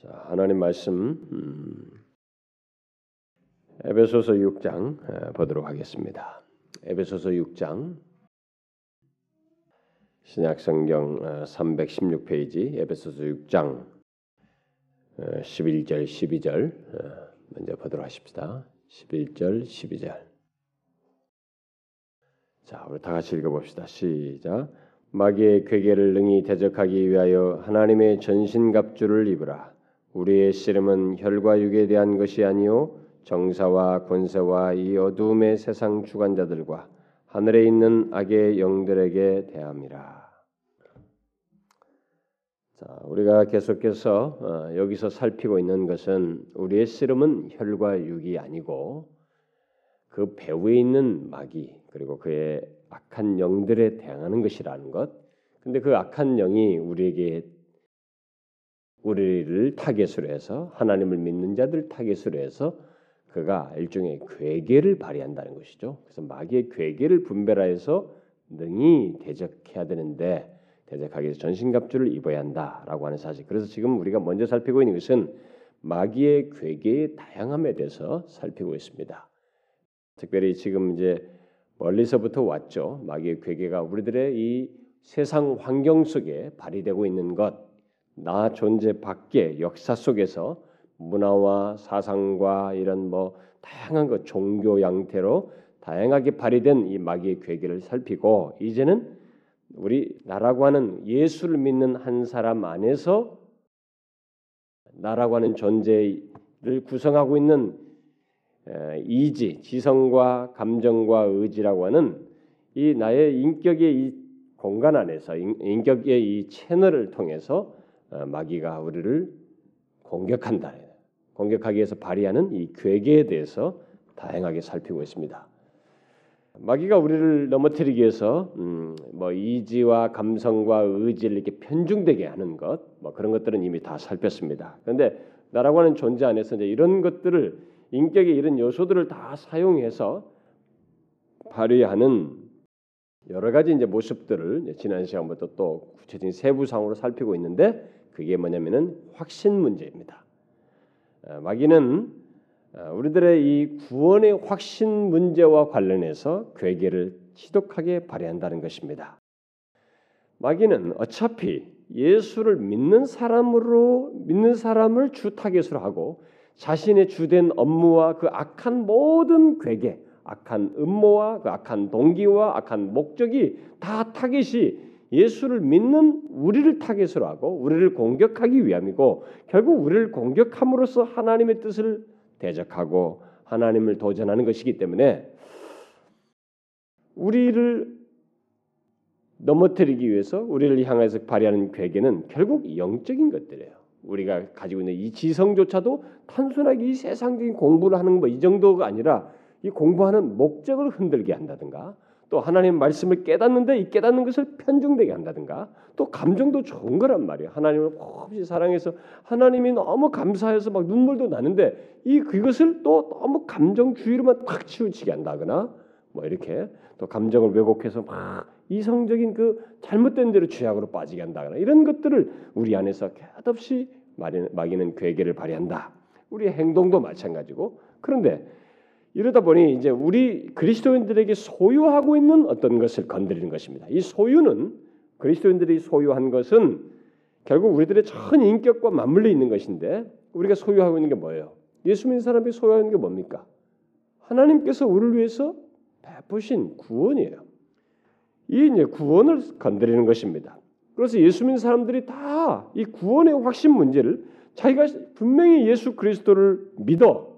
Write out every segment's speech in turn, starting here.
자, 하나님 말씀 음, 에베소서 6장 보도록 하겠습니다. 에베소서 6장 신약 성경 316페이지 에베소서 6장 11절 12절 먼저 보도록 하십시다. 11절 12절 자, 우리 다 같이 읽어봅시다. 시작. 마귀의 괴계를 능히 대적하기 위하여 하나님의 전신갑주를 입으라. 우리의 씨름은 혈과 육에 대한 것이 아니요 정사와 권세와 이 어두움의 세상 주관자들과 하늘에 있는 악의 영들에게 대함이라. 자, 우리가 계속해서 어, 여기서 살피고 있는 것은 우리의 씨름은 혈과 육이 아니고 그 배후에 있는 마귀 그리고 그의 악한 영들에 대항하는 것이라는 것. 근데 그 악한 영이 우리에게 우리를 타겟으로 해서 하나님을 믿는 자들 타겟으로 해서 그가 일종의 괴계를 발휘한다는 것이죠. 그래서 마귀의 괴계를 분별하여서 능히 대적해야 되는데 대적하기 위해서 전신갑주를 입어야 한다라고 하는 사실. 그래서 지금 우리가 먼저 살피고 있는 것은 마귀의 괴계의 다양함에 대해서 살피고 있습니다. 특별히 지금 이제 멀리서부터 왔죠. 마귀의 괴계가 우리들의 이 세상 환경 속에 발휘되고 있는 것, 나 존재 밖의 역사 속에서 문화와 사상과 이런 뭐 다양한 것 종교 양태로 다양하게 발휘된 이 마귀의 괴계를 살피고 이제는 우리 나라고 하는 예수를 믿는 한 사람 안에서 나라고 하는 존재를 구성하고 있는 이지, 지성과 감정과 의지라고 하는 이 나의 인격의 이 공간 안에서 인격의 이 채널을 통해서 어, 마귀가 우리를 공격한다. 공격하기 위해서 발휘하는 이 괴계에 대해서 다양하게 살피고 있습니다. 마귀가 우리를 넘어뜨리기 위해서 음, 뭐 이지와 감성과 의지를 이렇게 편중되게 하는 것, 뭐 그런 것들은 이미 다 살폈습니다. 그런데 나라고 하는 존재 안에서 이제 이런 것들을 인격의 이런 요소들을 다 사용해서 발휘하는 여러 가지 이제 모습들을 지난 시간부터 또 구체적인 세부상으로 살피고 있는데 그게 뭐냐면은 확신 문제입니다. 어, 마귀는 어, 우리들의 이 구원의 확신 문제와 관련해서 괴계를 지독하게 발휘한다는 것입니다. 마귀는 어차피 예수를 믿는 사람으로 믿는 사람을 주 타겟으로 하고 자신의 주된 업무와 그 악한 모든 괴계, 악한 음모와 그 악한 동기와 악한 목적이 다 타겟이 예수를 믿는 우리를 타겟으로 하고 우리를 공격하기 위함이고 결국 우리를 공격함으로써 하나님의 뜻을 대적하고 하나님을 도전하는 것이기 때문에 우리를 넘어뜨리기 위해서 우리를 향해서 발휘하는 괴계는 결국 영적인 것들이에요. 우리가 가지고 있는 이 지성조차도 단순하게 이 세상적인 공부를 하는 뭐 이 정도가 아니라 이 공부하는 목적을 흔들게 한다든가 또 하나님 말씀을 깨닫는데 이 깨닫는 것을 편중되게 한다든가 또 감정도 좋은 거란 말이에요. 하나님을 몹시 사랑해서 하나님이 너무 감사해서 막 눈물도 나는데 이 그것을 또 너무 감정주의로만 탁 치우치게 한다거나 뭐 이렇게 또 감정을 왜곡해서 막 이성적인 그 잘못된 대로 죄악으로 빠지게 한다거나 이런 것들을 우리 안에서 끝없이 마귀는 괴계를 발휘한다. 우리의 행동도 마찬가지고 그런데 이러다 보니 이제 우리 그리스도인들에게 소유하고 있는 어떤 것을 건드리는 것입니다. 이 소유는 그리스도인들이 소유한 것은 결국 우리들의 전 인격과 맞물려 있는 것인데 우리가 소유하고 있는 게 뭐예요? 예수 믿는 사람이 소유하는 게 뭡니까? 하나님께서 우리를 위해서 베푸신 구원이에요. 이 이제 구원을 건드리는 것입니다. 그래서 예수 믿는 사람들이 다 이 구원의 확신 문제를 자기가 분명히 예수 그리스도를 믿어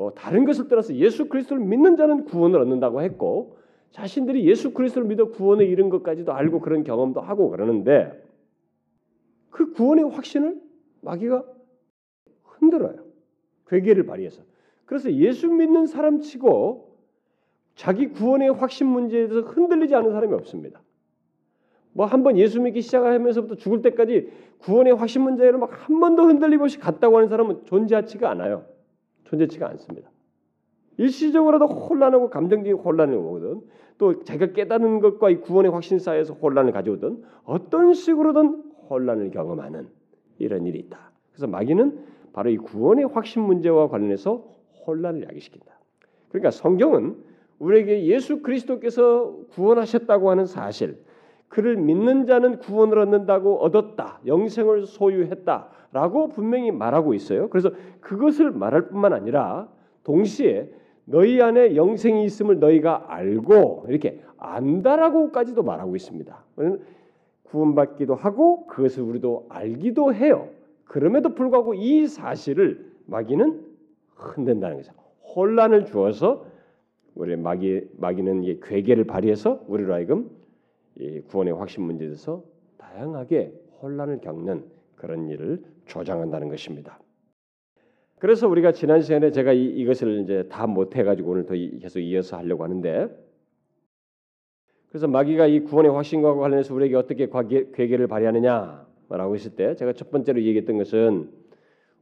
뭐 다른 것을 떠나서 예수 그리스도를 믿는 자는 구원을 얻는다고 했고 자신들이 예수 그리스도를 믿어 구원에 이른 것까지도 알고 그런 경험도 하고 그러는데 그 구원의 확신을 마귀가 흔들어요. 괴계를 발휘해서. 그래서 예수 믿는 사람치고 자기 구원의 확신 문제에 대해서 흔들리지 않은 사람이 없습니다. 뭐 한번 예수 믿기 시작하면서부터 죽을 때까지 구원의 확신 문제로 막 한 번도 흔들림 없이 갔다고 하는 사람은 존재하지가 않아요. 존재치가 않습니다. 일시적으로도 혼란하고 감정적인 혼란이 오거든. 또 자기가 깨닫는 것과 이 구원의 확신 사이에서 혼란을 가져오든 어떤 식으로든 혼란을 경험하는 이런 일이 있다. 그래서 마귀는 바로 이 구원의 확신 문제와 관련해서 혼란을 야기시킨다. 그러니까 성경은 우리에게 예수 그리스도께서 구원하셨다고 하는 사실, 그를 믿는 자는 구원을 얻는다고 얻었다, 영생을 소유했다 라고 분명히 말하고 있어요. 그래서 그것을 말할 뿐만 아니라 동시에 너희 안에 영생이 있음을 너희가 알고 이렇게 안다라고까지도 말하고 있습니다. 구원받기도 하고 그것을 우리도 알기도 해요. 그럼에도 불구하고 이 사실을 마귀는 흔든다는 거죠. 혼란을 주어서 우리 마귀 마귀는 이 괴계를 발휘해서 우리로 하여금 이 구원의 확신 문제에 대해서 다양하게 혼란을 겪는 그런 일을 조장한다는 것입니다. 그래서 우리가 지난 시간에 제가 이, 이것을 이제 다 못해 가지고 오늘 더 계속 이어서 하려고 하는데 그래서 마귀가 이 구원의 확신과 관련해서 우리에게 어떻게 괴계를 발휘하느냐라고 했을 때 제가 첫 번째로 얘기했던 것은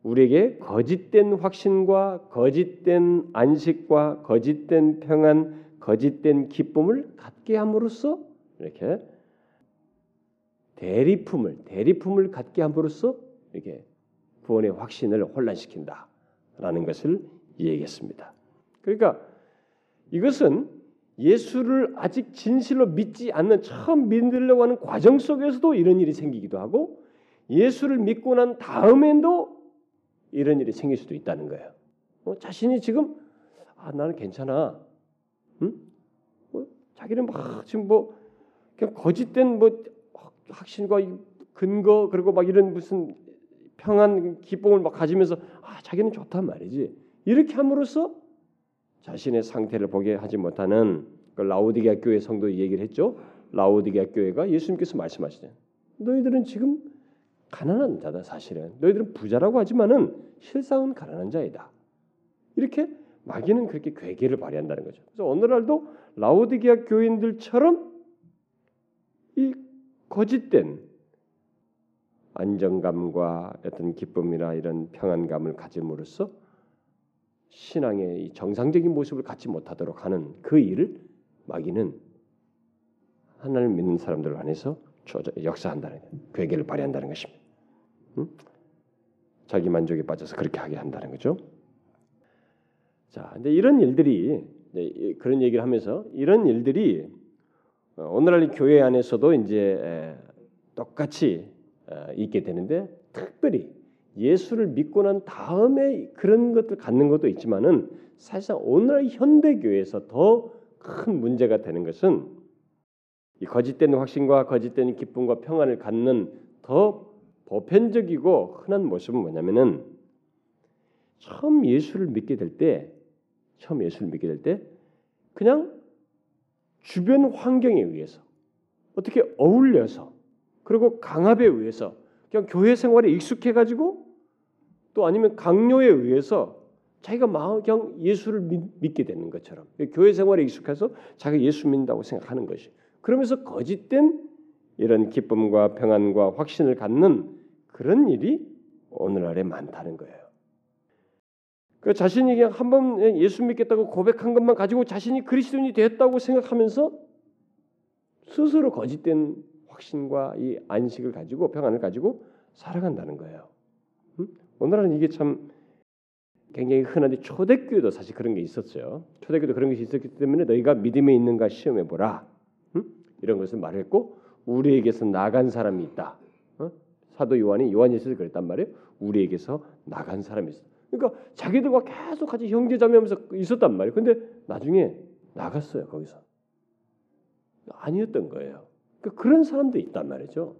우리에게 거짓된 확신과 거짓된 안식과 거짓된 평안, 거짓된 기쁨을 갖게 함으로써 이렇게 대리품을 대리품을 갖게 함으로써 이렇게 구원의 확신을 혼란시킨다라는 것을 얘기했습니다. 그러니까 이것은 예수를 아직 진실로 믿지 않는 처음 믿으려고 하는 과정 속에서도 이런 일이 생기기도 하고 예수를 믿고 난 다음에도 이런 일이 생길 수도 있다는 거예요. 어, 자신이 지금 아 나는 괜찮아, 응? 뭐, 자기는 막 지금 뭐 그냥 거짓된 뭐 확신과 근거 그리고 막 이런 무슨 평안 기쁨을 막 가지면서 아 자기는 좋단 말이지 이렇게 함으로써 자신의 상태를 보게 하지 못하는 그 라오디게아 교회 성도 얘기를 했죠. 라오디게아 교회가 예수님께서 말씀하시죠. 너희들은 지금 가난한 자다 사실은 너희들은 부자라고 하지만은 실상은 가난한 자이다. 이렇게 마귀는 그렇게 괴계를 발휘한다는 거죠. 그래서 오늘날도 라오디게아 교인들처럼 이 거짓된 안정감과 어떤 기쁨이나 이런 평안감을 가짐으로써 신앙의 정상적인 모습을 갖지 못하도록 하는 그 일을 마귀는 하나님을 믿는 사람들 안에서 역사한다는 괴계를 발휘한다는 것입니다. 응? 자기 만족에 빠져서 그렇게 하게 한다는 거죠. 자, 근데 이런 일들이 그런 얘기를 하면서 이런 일들이 어, 오늘날 교회 안에서도 이제 똑같이 어, 있게 되는데 특별히 예수를 믿고 난 다음에 그런 것들 갖는 것도 있지만은 사실상 오늘 현대 교회에서 더 큰 문제가 되는 것은 이 거짓된 확신과 거짓된 기쁨과 평안을 갖는 더 보편적이고 흔한 모습은 뭐냐면은 처음 예수를 믿게 될 때, 처음 예수를 믿게 될 때 그냥 주변 환경에 의해서 어떻게 어울려서 그리고 강압에 의해서 그냥 교회 생활에 익숙해 가지고 또 아니면 강요에 의해서 자기가 마음 그냥 예수를 믿, 게 되는 것처럼 교회 생활에 익숙해서 자기가 예수 믿는다고 생각하는 것이 그러면서 거짓된 이런 기쁨과 평안과 확신을 갖는 그런 일이 오늘날에 많다는 거예요. 그 자신이 그냥 한 번 예수 믿겠다고 고백한 것만 가지고 자신이 그리스도인이 되었다고 생각하면서 스스로 거짓된 확신과 이 안식을 가지고 평안을 가지고 살아간다는 거예요. 음? 오늘날은 이게 참 굉장히 흔한데 초대교회도 사실 그런 게 있었어요. 초대교회도 그런 것이 있었기 때문에 너희가 믿음에 있는가 시험해 보라. 음? 이런 것을 말했고 우리에게서 나간 사람이 있다. 어? 사도 요한이 요한일서에 그랬단 말이에요. 우리에게서 나간 사람이 있어. 그러니까 자기들과 계속 같이 형제자매하면서 있었단 말이에요. 근데 나중에 나갔어요 거기서. 아니었던 거예요. 그러니까 그런 사람도 있단 말이죠.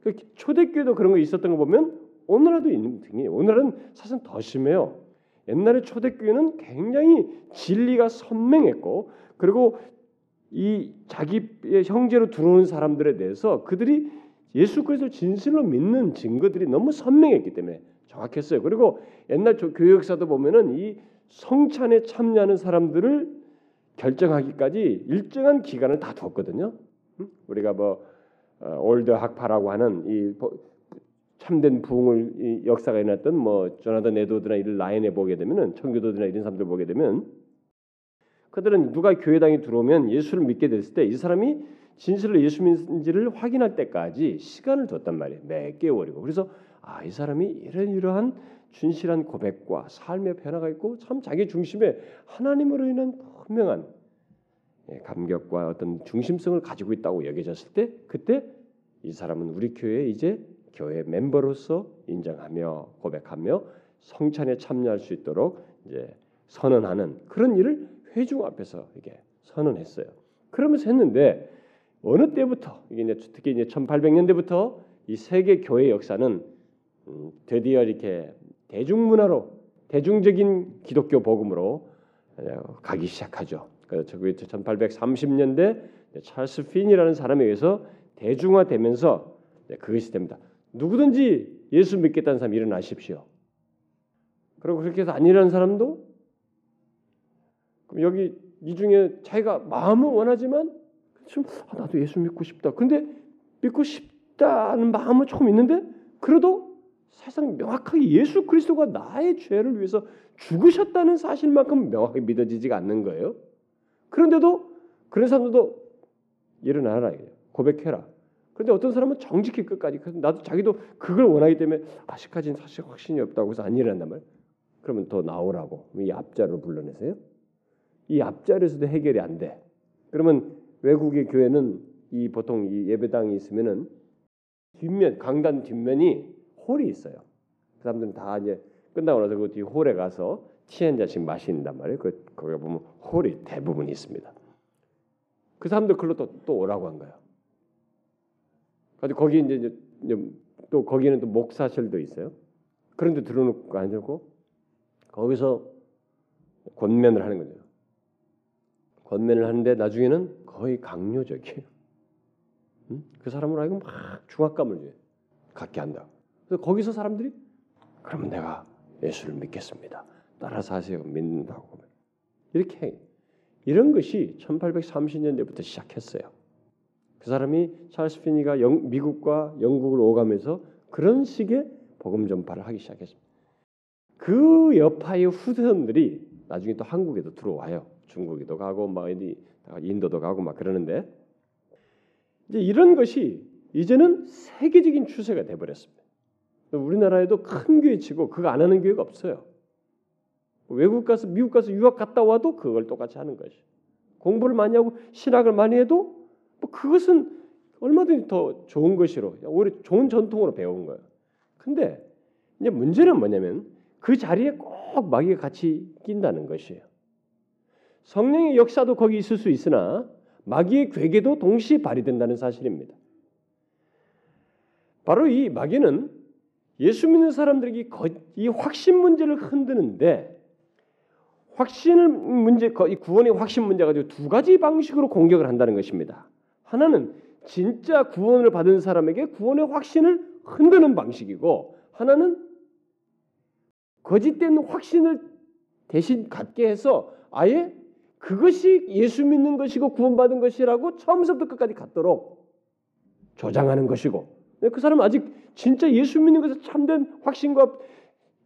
그러니까 초대교회도 그런 거 있었던 거 보면 오늘날도 있는 등이 오늘은 사실 더 심해요. 옛날에 초대교회는 굉장히 진리가 선명했고 그리고 이 자기의 형제로 들어오는 사람들에 대해서 그들이 예수 그리스도를 진실로 믿는 증거들이 너무 선명했기 때문에 정확했어요. 그리고 옛날 교회 역사도 보면은 이 성찬에 참여하는 사람들을 결정하기까지 일정한 기간을 다 뒀거든요. 우리가 뭐 어, old 학파라고 하는 이 참된 부흥을 이 역사가 일어났던 뭐 조나단 에드워드나 이런 라인에 보게 되면은 청교도들이나 이런 사람들 보게 되면 그들은 누가 교회당에 들어오면 예수를 믿게 됐을 때 이 사람이 진실로 예수 믿는지를 확인할 때까지 시간을 뒀단 말이에요. 몇 개월이고. 그래서 아, 이 사람이 이런 이러한 준실한 고백과 삶의 변화가 있고 참 자기 중심에 하나님으로 인한 분명한 예, 감격과 어떤 중심성을 가지고 있다고 여겨졌을 때 그때 이 사람은 우리 교회 이제 교회 멤버로서 인정하며 고백하며 성찬에 참여할 수 있도록 이제 선언하는 그런 일을 회중 앞에서 이게 선언했어요. 그러면서 했는데 어느 때부터 이게 이제 특히 이제 1800년대부터 이 세계 교회 역사는 음, 드디어 이렇게 대중문화로 대중적인 기독교 복음으로 어, 가기 시작하죠. 그래서 1830년대 찰스 핀이라는 사람에 의해서 대중화되면서 그것이 됩니다. 누구든지 예수 믿겠다는 사람 일어나십시오. 그리고 그렇게 해서 안 일하는 사람도 여기 이 중에 자기가 마음은 원하지만 좀 아, 나도 예수 믿고 싶다. 근데 믿고 싶다는 마음은 조금 있는데 그래도 사실상 명확하게 예수 그리스도가 나의 죄를 위해서 죽으셨다는 사실만큼 명확하게 믿어지지가 않는 거예요. 그런데도 그런 사람들도 일어나라 고백해라. 그런데 어떤 사람은 정직히 끝까지 나도 자기도 그걸 원하기 때문에 아직까지는 사실 확신이 없다고 해서 안 일어난단 말이에요. 그러면 더 나오라고 이 앞자로 불러내세요. 이 앞자리에서도 해결이 안 돼. 그러면 외국의 교회는 이 보통 이 예배당이 있으면은 뒷면 강단 뒷면이 홀이 있어요. 그 사람들은 다 이제 끝나고 나서 그 뒤 홀에 가서 티 한 잔씩 마신단 말이에요. 그 거기 보면 홀이 대부분 있습니다. 그 사람들 글로 또, 또 오라고 한 거예요. 가지고 거기 이제, 이제 또 거기는 또 목사실도 있어요. 그런데 들어놓고 앉고 거기서 권면을 하는 거죠. 권면을 하는데 나중에는 거의 강요적이에요. 응? 그 사람을 알고 막 중압감을. 갖게 한다. 그래서 거기서 사람들이 그러면 내가 예수를 믿겠습니다. 따라서 하세요. 믿는다고. 이렇게 이런 것이 1830년대부터 시작했어요. 그 사람이 찰스 피니가 영, 미국과 영국을 오가면서 그런 식의 복음 전파를 하기 시작했습니다. 그 여파의 후손들이 나중에 또 한국에도 들어와요. 중국에도 가고 막 인도도 가고 막 그러는데 이제 이런 것이 이제는 세계적인 추세가 돼 버렸습니다. 우리나라에도 큰 교회 치고 그거 안 하는 교회가 없어요. 외국 가서 미국 가서 유학 갔다 와도 그걸 똑같이 하는 것이. 공부를 많이 하고 신학을 많이 해도 뭐 그것은 얼마든지 더 좋은 것이로 오히려 좋은 전통으로 배운 거예요. 근데 이제 문제는 뭐냐면 그 자리에 꼭 마귀가 같이 낀다는 것이에요. 성령의 역사도 거기 있을 수 있으나 마귀의 괴계도 동시에 발휘된다는 사실입니다. 바로 이 마귀는 예수 믿는 사람들에게 이 확신 문제를 흔드는데 확신을 문제 이 구원의 확신 문제 가지고 두 가지 방식으로 공격을 한다는 것입니다. 하나는 진짜 구원을 받은 사람에게 구원의 확신을 흔드는 방식이고 하나는 거짓된 확신을 대신 갖게 해서 아예 그것이 예수 믿는 것이고 구원받은 것이라고 처음부터 끝까지 갖도록 조장하는 것이고 그 사람은 아직 진짜 예수 믿는 것에 참된 확신과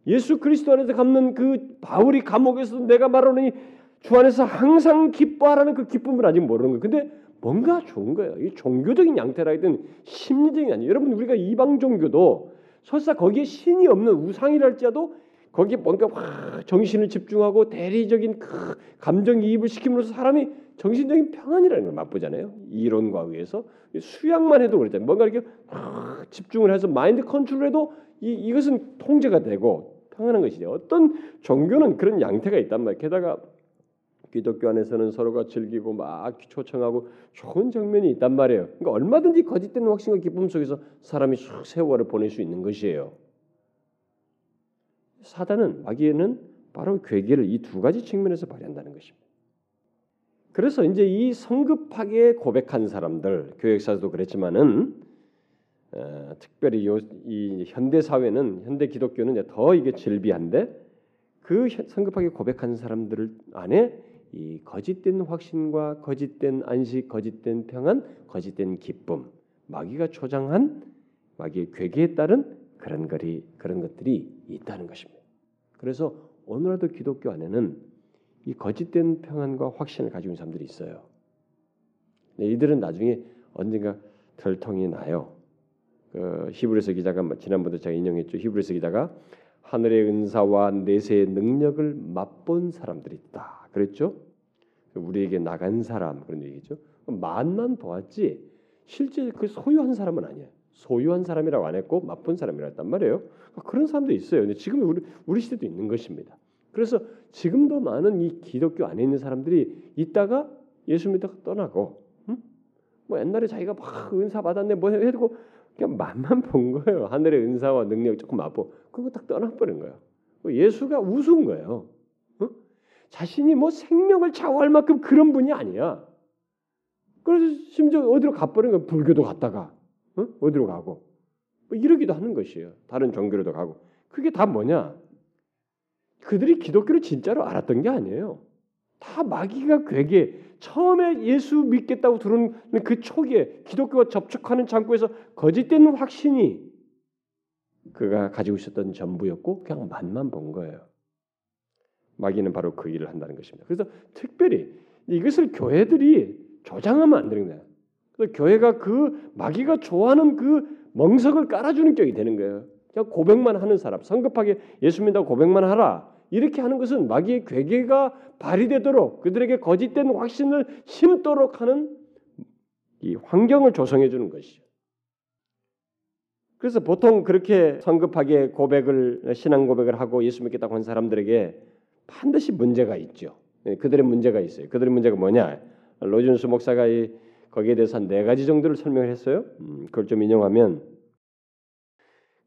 예수 그리스도 안에서 갖는 그 바울이 감옥에서 내가 말하노니 주 안에서 항상 기뻐하라는 그 기쁨을 아직 모르는 거예요. 근데 뭔가 좋은 거예요. 이 종교적인 양태라든 심리적인 아니. 여러분 우리가 이방 종교도 설사 거기에 신이 없는 우상이랄지라도 거기에 뭔가 확 정신을 집중하고 대리적인 그 감정이입을 시킴으로써 사람이 정신적인 평안이라는 걸 맛보잖아요. 이론과 의해서 수양만 해도 그랬잖아요. 뭔가 이렇게 확 집중을 해서 마인드 컨트롤해도 이, 이것은 통제가 되고 평안한 것이죠. 어떤 종교는 그런 양태가 있단 말이에요. 게다가 기독교 안에서는 서로가 즐기고 막 초청하고 좋은 장면이 있단 말이에요. 그러니까 얼마든지 거짓된 확신과 기쁨 속에서 사람이 쑥 세월을 보낼 수 있는 것이에요. 사단은 마귀에는 바로 괴계를 이 두 가지 측면에서 발휘한다는 것입니다. 그래서 이제 이 성급하게 고백한 사람들 교역사도 그랬지만은 어, 특별히 요, 이 현대 사회는 현대 기독교는 더 이게 질비한데 그 성급하게 고백한 사람들 안에 이 거짓된 확신과 거짓된 안식, 거짓된 평안, 거짓된 기쁨, 마귀가 초장한 마귀의 괴계에 따른 그런 것이 그런 것들이 있다는 것입니다. 그래서 오늘날도 기독교 안에는 이 거짓된 평안과 확신을 가지고 있는 사람들이 있어요. 이들은 나중에 언젠가 덜통이 나요. 그 히브리서 기자가 지난번에 제가 인용했죠. 히브리서 기자가 하늘의 은사와 내세의 능력을 맛본 사람들이 있다. 그랬죠? 우리에게 나간 사람 그런 얘기죠. 맛만 보았지 실제 그 소유한 사람은 아니에요. 소유한 사람이라고 안 했고 맛본 사람이라고 했단 말이에요. 그런 사람도 있어요. 근데 지금 우리 우리 시대도 있는 것입니다. 그래서 지금도 많은 이 기독교 안에 있는 사람들이 있다가 예수 믿다가 떠나고, 응? 뭐 옛날에 자기가 막 은사 받았네 뭐 해도 그냥 맛만 본 거예요. 하늘의 은사와 능력 조금 맛보, 그거 딱 떠나버린 거예요. 뭐 예수가 우스운 거예요. 응? 자신이 뭐 생명을 좌우할 만큼 그런 분이 아니야. 그래서 심지어 어디로 가버린 거야. 불교도 갔다가 응? 어디로 가고 뭐 이러기도 하는 것이에요. 다른 종교로도 가고 그게 다 뭐냐? 그들이 기독교를 진짜로 알았던 게 아니에요. 다 마귀가 괴게 처음에 예수 믿겠다고 들은 그 초기에 기독교와 접촉하는 창구에서 거짓된 확신이 그가 가지고 있었던 전부였고 그냥 맛만 본 거예요. 마귀는 바로 그 일을 한다는 것입니다. 그래서 특별히 이것을 교회들이 조장하면 안 되는 거예요. 그래서 교회가 그 마귀가 좋아하는 그 멍석을 깔아주는 격이 되는 거예요. 그냥 고백만 하는 사람, 성급하게 예수 믿다고 고백만 하라. 이렇게 하는 것은 마귀의 괴계가 발휘되도록 그들에게 거짓된 확신을 심도록 하는 이 환경을 조성해 주는 것이죠. 그래서 보통 그렇게 성급하게 고백을 신앙 고백을 하고 예수 믿겠다고 한 사람들에게 반드시 문제가 있죠. 예, 그들의 문제가 있어요. 그들의 문제가 뭐냐? 로준수 목사가 이 거기에 대해서 한 네 가지 정도를 설명을 했어요. 음, 그걸 좀 인용하면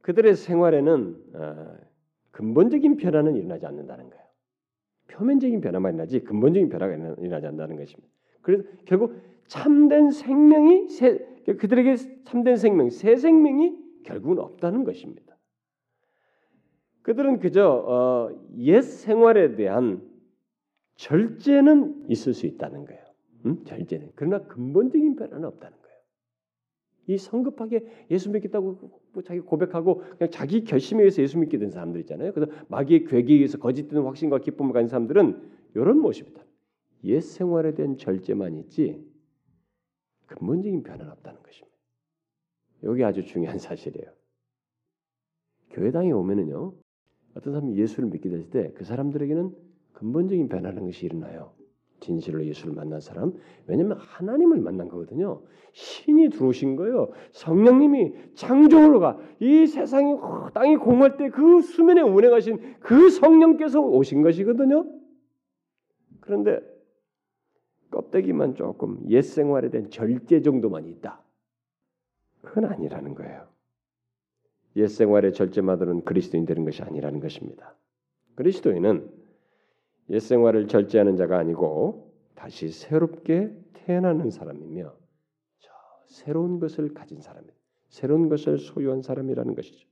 그들의 생활에는 아, 근본적인 변화는 일어나지 않는다는 거예요. 표면적인 변화만 일어나지 근본적인 변화가 일어나지 않는다는 것입니다. 그래서 결국 참된 생명이 새, 그들에게 참된 생명, 새 생명이 결국은 없다는 것입니다. 그들은 그저 어, 옛 생활에 대한 절제는 있을 수 있다는 거예요. 음? 절제는 그러나 근본적인 변화는 없다는 거예요. 이 성급하게 예수 믿겠다고 뭐 자기 고백하고 그냥 자기 결심에 의해서 예수 믿게 된 사람들 있잖아요. 그래서 마귀의 괴기에 의해서 거짓된 확신과 기쁨을 가진 사람들은 이런 모습이다. 옛 생활에 대한 절제만 있지 근본적인 변화는 없다는 것입니다. 여기 아주 중요한 사실이에요. 교회당에 오면은요 어떤 사람이 예수를 믿게 됐을 때 그 사람들에게는 근본적인 변화라는 것이 일어나요. 진실로 예수를 만난 사람. 왜냐하면 하나님을 만난 거거든요. 신이 들어오신 거예요. 성령님이 창조로가 이 세상이 땅이 공할 때 그 수면에 운행하신 그 성령께서 오신 것이거든요. 그런데 껍데기만 조금 옛 생활에 대한 절제 정도만 있다. 그건 아니라는 거예요. 옛 생활의 절제만으로는 그리스도인 되는 것이 아니라는 것입니다. 그리스도인은 옛 생활을 절제하는 자가 아니고 다시 새롭게 태어나는 사람이며 저 새로운 것을 가진 사람입니다. 새로운 것을 소유한 사람이라는 것이죠.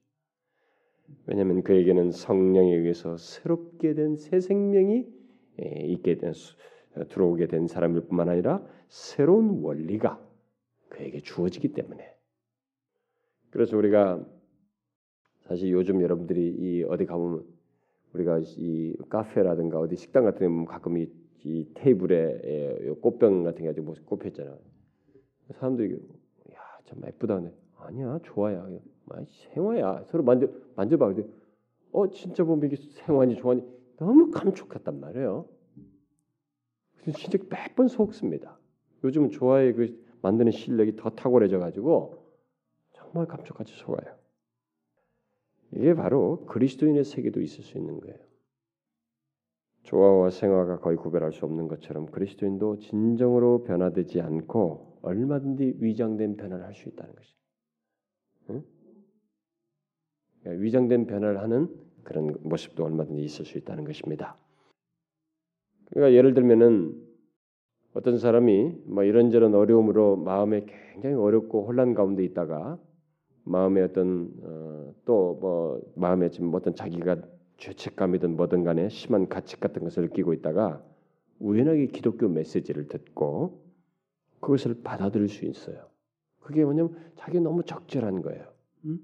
왜냐하면 그에게는 성령에 의해서 새롭게 된 새 생명이 예, 있게 된 들어오게 된 사람일 뿐만 아니라 새로운 원리가 그에게 주어지기 때문에 그래서 우리가 사실 요즘 여러분들이 이 어디 가보면 우리가 이 카페라든가 어디 식당 같은 데 가끔 이, 이 테이블에 예, 꽃병 같은 게 가지고 뭐 꼽혔잖아. 사람들이 야 참 예쁘다 근데 아니야 좋아야 아, 생화야 서로 만져 만져봐 근데 어 진짜 보면 이게 생화니 좋아니 너무 감촉했단 말이에요. 진짜 몇 번 속습니다. 요즘은 좋아의 그 만드는 실력이 더 탁월해져 가지고 정말 감촉같이 속아요. 이게 바로 그리스도인의 세계도 있을 수 있는 거예요. 조화와 생화가 거의 구별할 수 없는 것처럼 그리스도인도 진정으로 변화되지 않고 얼마든지 위장된 변화를 할 수 있다는 것이. 응? 그러니까 위장된 변화를 하는 그런 모습도 얼마든지 있을 수 있다는 것입니다. 그러니까 예를 들면은 어떤 사람이 뭐 이런저런 어려움으로 마음에 굉장히 어렵고 혼란 가운데 있다가 마음의 어떤 어, 또 뭐 마음에 지금 어떤 자기가 죄책감이든 뭐든 간에 심한 가책 같은 것을 느끼고 있다가 우연하게 기독교 메시지를 듣고 그것을 받아들일 수 있어요. 그게 뭐냐면 자기 너무 적절한 거예요. 음?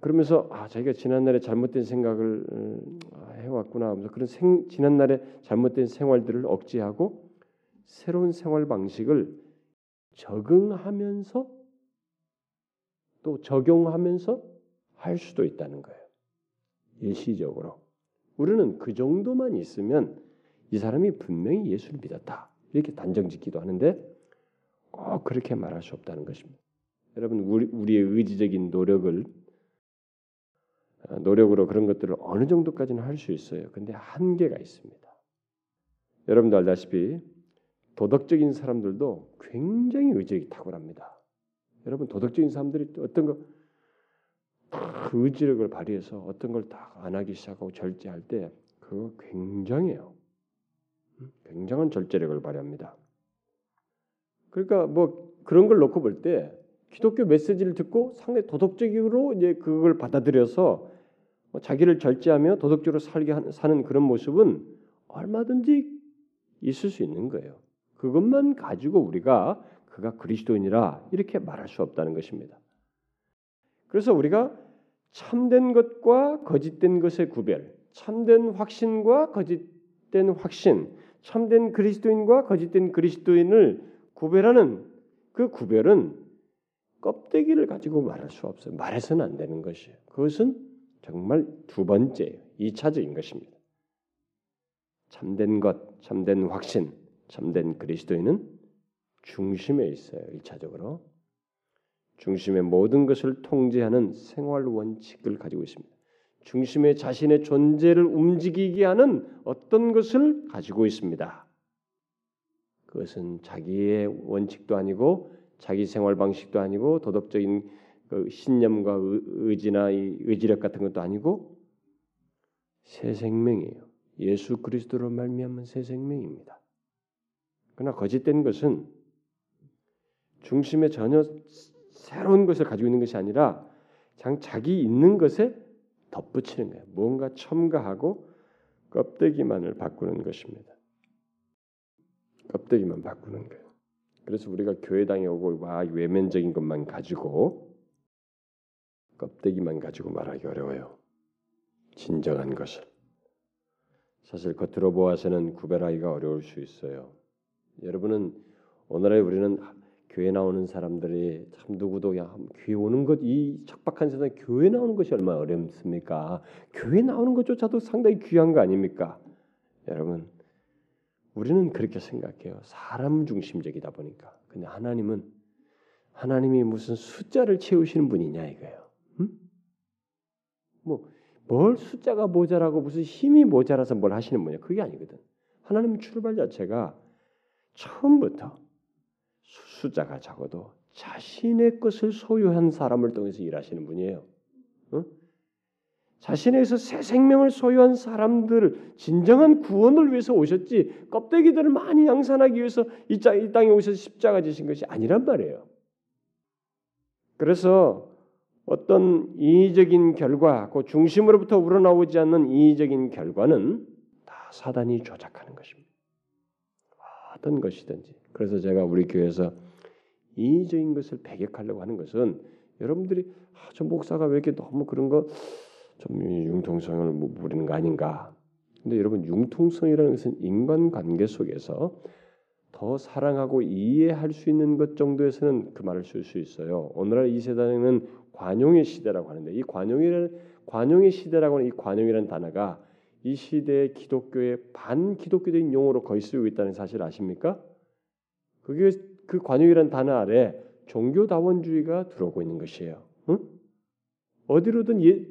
그러면서 아 자기가 지난날에 잘못된 생각을 음, 해왔구나 하면서 그런 생, 지난날에 잘못된 생활들을 억제하고 새로운 생활 방식을 적응하면서 또 적용하면서 할 수도 있다는 거예요. 일시적으로. 우리는 그 정도만 있으면 이 사람이 분명히 예수를 믿었다. 이렇게 단정짓기도 하는데 꼭 그렇게 말할 수 없다는 것입니다. 여러분 우리, 우리의 의지적인 노력을 어, 노력으로 그런 것들을 어느 정도까지는 할 수 있어요. 근데 한계가 있습니다. 여러분도 알다시피 도덕적인 사람들도 굉장히 의지력이 탁월합니다. 여러분 도덕적인 사람들이 어떤 거 그 의지력을 발휘해서 어떤 걸 다 안 하기 시작하고 절제할 때 그거 굉장해요. 음, 굉장한 절제력을 발휘합니다. 그러니까 뭐 그런 걸 놓고 볼 때 기독교 메시지를 듣고 상당히 도덕적으로 이제 그걸 받아들여서 뭐 자기를 절제하며 도덕적으로 살게 사는 그런 모습은 얼마든지 있을 수 있는 거예요. 그것만 가지고 우리가 그가 그리스도인이라 이렇게 말할 수 없다는 것입니다. 그래서 우리가 참된 것과 거짓된 것의 구별, 참된 확신과 거짓된 확신, 참된 그리스도인과 거짓된 그리스도인을 구별하는 그 구별은 껍데기를 가지고 말할 수 없어요. 말해서는 안 되는 것이에요. 그것은 정말 두 번째, 이차적인 것입니다. 참된 것, 참된 확신, 참된 그리스도인은 중심에 있어요. 일차적으로 중심의 모든 것을 통제하는 생활 원칙을 가지고 있습니다. 중심에 자신의 존재를 움직이게 하는 어떤 것을 가지고 있습니다. 그것은 자기의 원칙도 아니고 자기 생활 방식도 아니고 도덕적인 그 신념과 의지나 의지력 같은 것도 아니고 새 생명이에요. 예수 그리스도로 말미암은 새 생명입니다. 그러나 거짓된 것은 중심에 전혀 새로운 것을 가지고 있는 것이 아니라 그냥 자기 있는 것에 덧붙이는 거예요. 뭔가 첨가하고 껍데기만을 바꾸는 것입니다. 껍데기만 바꾸는 거예요. 그래서 우리가 교회당에 오고 와 외면적인 것만 가지고 껍데기만 가지고 말하기 어려워요. 진정한 것을 사실 겉으로 보아서는 구별하기가 어려울 수 있어요. 여러분은 오늘날 우리는 교회 나오는 사람들이 참 누구도 야 교회 오는 것 이 척박한 세상에 교회 나오는 것이 얼마나 어렵습니까? 교회 나오는 것조차도 상당히 귀한 거 아닙니까? 여러분 우리는 그렇게 생각해요. 사람 중심적이다 보니까. 근데 하나님은 하나님이 무슨 숫자를 채우시는 분이냐 이거예요. 응? 뭐뭘 숫자가 모자라고 무슨 힘이 모자라서 뭘 하시는 분이야? 그게 아니거든. 하나님 출발 자체가 처음부터 숫자가 적어도 자신의 것을 소유한 사람을 통해서 일하시는 분이에요. 어? 자신에서 새 생명을 소유한 사람들 진정한 구원을 위해서 오셨지 껍데기들을 많이 양산하기 위해서 이, 땅에 오셔서 십자가 지신 것이 아니란 말이에요. 그래서 어떤 인위적인 결과, 그 중심으로부터 우러나오지 않는 인위적인 결과는 다 사단이 조작하는 것입니다. 어떤 것이든지. 그래서 제가 우리 교회에서 인위적인 것을 배격하려고 하는 것은 여러분들이 아, 저 목사가 왜 이렇게 너무 그런 거 좀 융통성을 부리는 거 아닌가? 근데 여러분 융통성이라는 것은 인간 관계 속에서 더 사랑하고 이해할 수 있는 것 정도에서는 그 말을 쓸 수 있어요. 오늘날 이 세상에는 관용의 시대라고 하는데 이 관용이라는 관용의 시대라고 하는 이 관용이라는 단어가 이 시대의 기독교의 반기독교적인 용어로 거의 쓰고 있다는 사실 아십니까? 그게 그 관용이라는 단어 아래 종교다원주의가 들어오고 있는 것이에요. 응? 어디로든 예,